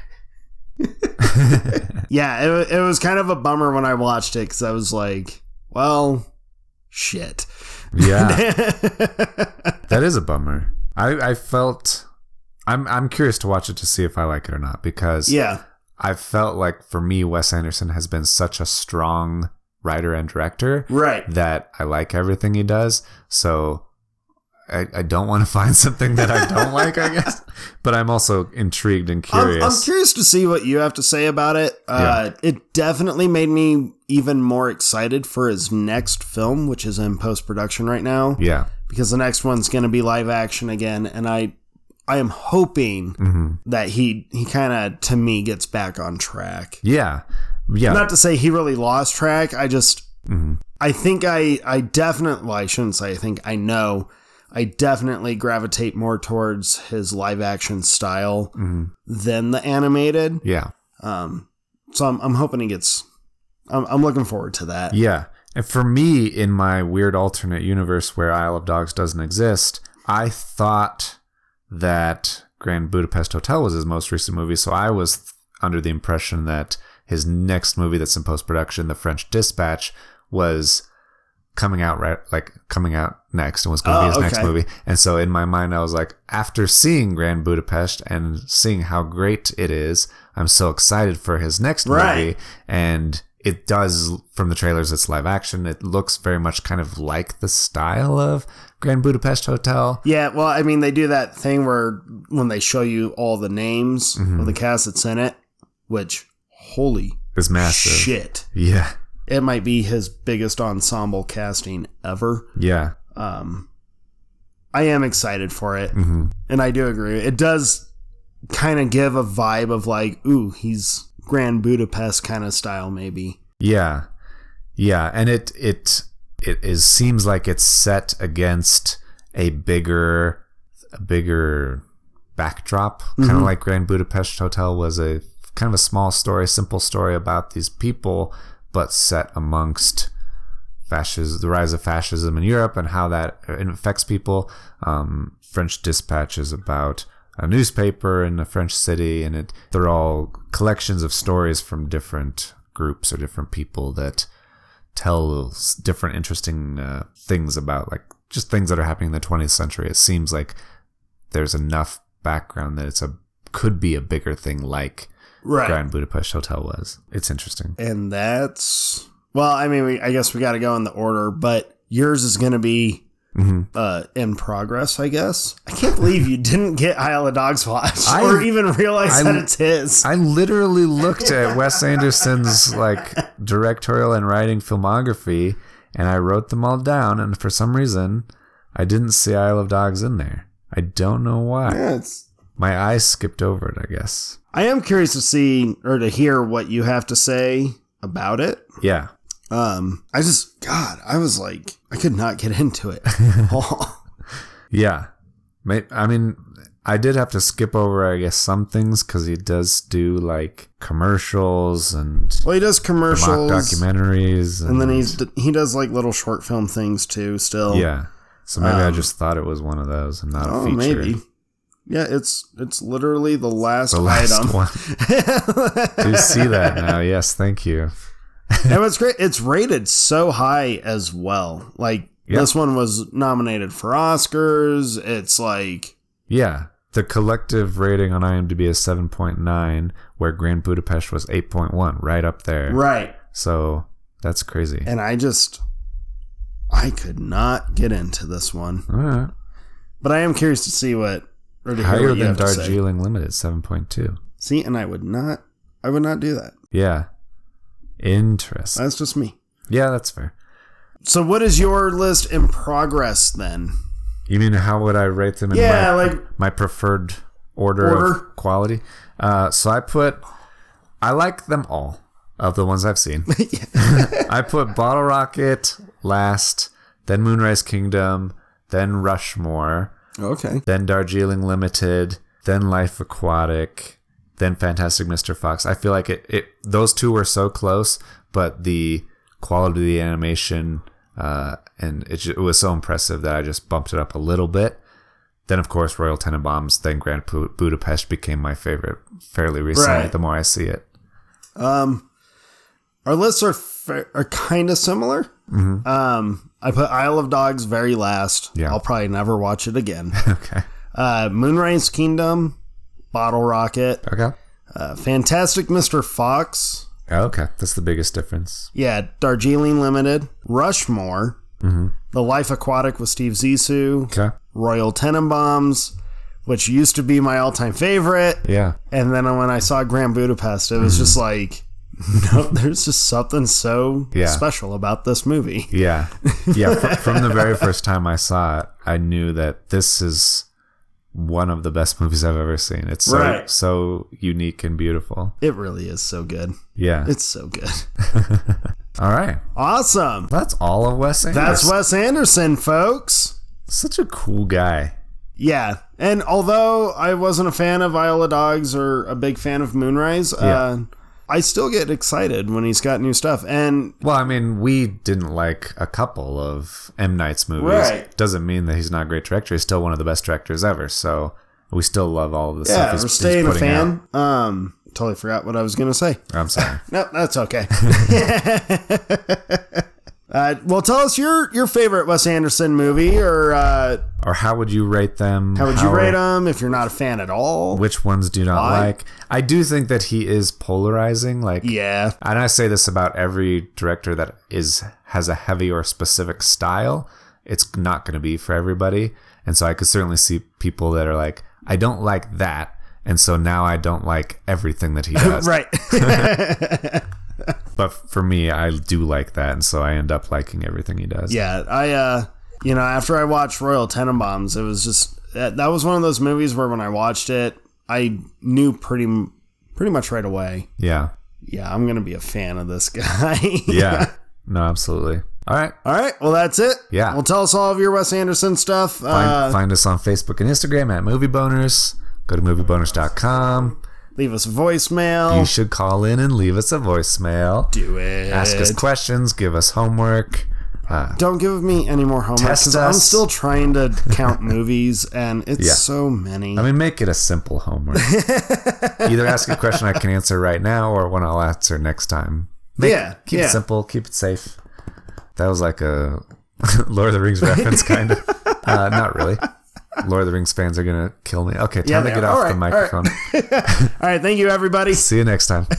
Yeah, it, it was kind of a bummer when I watched it because I was like, well, shit. Yeah. that is a bummer. I, I felt I'm I'm curious to watch it to see if I like it or not because Yeah. I felt like for me Wes Anderson has been such a strong writer and director Right. that I like everything he does. So I, I don't want to find something that I don't like, I guess. But I'm also intrigued and I'm, curious. I'm curious to see what you have to say about it. Uh, It definitely made me even more excited for his next film, which is in post production right now, yeah. because the next one's going to be live action again, and I, I am hoping hmm that he he kind of to me gets back on track. Yeah. Yeah. Not to say he really lost track. I just hmm I think I I definitely well, I shouldn't say I think I know I definitely gravitate more towards his live action style hmm than the animated. Yeah. Um, so I'm, I'm hoping he gets. I'm, I'm looking forward to that. Yeah. And for me, in my weird alternate universe where Isle of Dogs doesn't exist, I thought that Grand Budapest Hotel was his most recent movie. So I was under the impression that his next movie that's in post production, The French Dispatch, was coming out right like coming out next and was going to Oh, be his next movie. And so in my mind I was like after seeing Grand Budapest and seeing how great it is, I'm so excited for his next movie and it does from the trailers it's live action. It looks very much kind of like the style of Grand Budapest Hotel. Yeah, well, I mean, they do that thing where when they show you all the names Mm-hmm. of the cast that's in it, which holy is massive. shit, Yeah. It might be his biggest ensemble casting ever. Yeah. Um, I am excited for it, hmm and I do agree. It does kind of give a vibe of like, ooh, he's Grand Budapest kind of style, maybe. Yeah. Yeah, and it it it is seems like it's set against a bigger a bigger backdrop, kind of like Grand Budapest Hotel was a kind of a small story, simple story about these people, but set amongst fascism, the rise of fascism in Europe and how that affects people. Um, French Dispatch is about a newspaper in a French city, and it they're all collections of stories from different groups or different people that tell different interesting uh, things about like just things that are happening in the 20th century. It seems like there's enough background that it's a could be a bigger thing like Right. Grand Budapest Hotel was. It's interesting. And that's well, I mean, we, I guess we got to go in the order, but yours is going to be hmm uh, in progress, I guess. I can't believe you didn't get Isle of Dogs watched I- or even realize I- that it's his. I literally looked at Wes Anderson's like directorial and writing filmography and I wrote them all down and for some reason I didn't see Isle of Dogs in there. I don't know why. yeah, it's. My eyes skipped over it, I guess. I am curious to see or to hear what you have to say about it. Yeah. Um, I just, God, I was like, I could not get into it. Yeah. I mean, I did have to skip over, I guess, some things because he does do like commercials and well, he does commercials, documentaries. and then he's he does like little short film things too. Still, Yeah. So maybe I Um, just thought it was one of those and not a Oh, feature. maybe. Yeah, it's it's literally the last, The last item. one. Do see that now? Yes, thank you. and what's great, it's rated so high as well. Like Yeah. this one was nominated for Oscars. It's like Yeah. The collective rating on IMDb is 7.9, where Grand Budapest was 8.1, right up there. right, So that's crazy. and I just I could not get into this one, All right. but I am curious to see what or to hear Higher than have to say. Darjeeling Limited, 7.2. See, and I would not, I would not do that. Yeah. Interesting. That's just me. Yeah, that's fair. So, what is your list in progress then? You mean how would I rate them in Yeah, my, like- my preferred order, Order. of quality? Uh, so I put, I like them all of the ones I've seen. I put Bottle Rocket last, then Moonrise Kingdom, then Rushmore, Okay. then Darjeeling Limited, then Life Aquatic, then Fantastic Mr. Fox. I feel like it, it those two were so close, but the quality of the animation uh, and it, it was so impressive that I just bumped it up a little bit. Then, of course, Royal Tenenbaums, then Grand Bu- Budapest became my favorite fairly recently. Right. The more I see it, Um. our lists are fa- are kind of similar. Um, I put Isle of Dogs very last. Yeah. I'll probably never watch it again. Okay. uh, Moonrise Kingdom, Bottle Rocket, Okay. uh, Fantastic Mr. Fox. Okay. That's the biggest difference. Yeah, Darjeeling Limited, Rushmore, The Life Aquatic with Steve Zissou, Okay. Royal Tenenbaums, which used to be my all-time favorite. Yeah. And then when I saw Grand Budapest, it was just like, no, there's just something so Yeah. special about this movie. Yeah. Yeah. fr- from the very first time I saw it, I knew that this is one of the best movies I've ever seen. It's so, Right. so unique and beautiful. It really is so good. Yeah. It's so good. all right. Awesome. That's all of Wes Anderson. That's Wes Anderson, folks. Such a cool guy. Yeah. And although I wasn't a fan of Isle of Dogs or a big fan of Moonrise, uh, I still get excited when he's got new stuff. And Well, I mean, we didn't like a couple of M. Night's movies. Right. Doesn't mean that he's not a great director. He's still one of the best directors ever. So we still love all of the yeah, stuff he's, we're he's staying a putting fan. Um, totally forgot what I was going to say. I'm sorry. No, that's okay. uh, well, tell us your your favorite Wes Anderson movie, or uh, or how would you rate them? how would you rate them if you're not a fan at all? Which ones do you not Why? like? I do think that he is polarizing. Like, Yeah, and I say this about every director that is has a heavy or specific style. It's not going to be for everybody, and so I could certainly see people that are like, I don't like that, and so now I don't like everything that he does. right. But for me, I do like that, and so I end up liking everything he does. yeah, I uh, you know, after I watched Royal Tenenbaums, it was just that, that was one of those movies where when I watched it, I knew pretty pretty much right away. yeah, Yeah, I'm gonna be a fan of this guy. yeah. no, absolutely. All right. All right. Well, that's it. Yeah. Well, tell us all of your Wes Anderson stuff. Find, Uh, find us on Facebook and Instagram at Movie Boners. Go to movieboners.com. leave us a voicemail. You should call in and leave us a voicemail. Do it. Ask us questions. Give us homework. Uh, Don't give me any more homework because I'm still trying to count movies, and it's Yeah. so many. I mean, make it a simple homework. Either ask a question I can answer right now or one I'll answer next time. Make, Yeah, Keep yeah. it simple. Keep it safe. That was like a Lord of the Rings reference, kind of. Uh, not really. Lord of the Rings fans are going to kill me. Okay, time Yeah, to get are. off the right, all right. microphone. all right. Thank you, everybody. See you next time.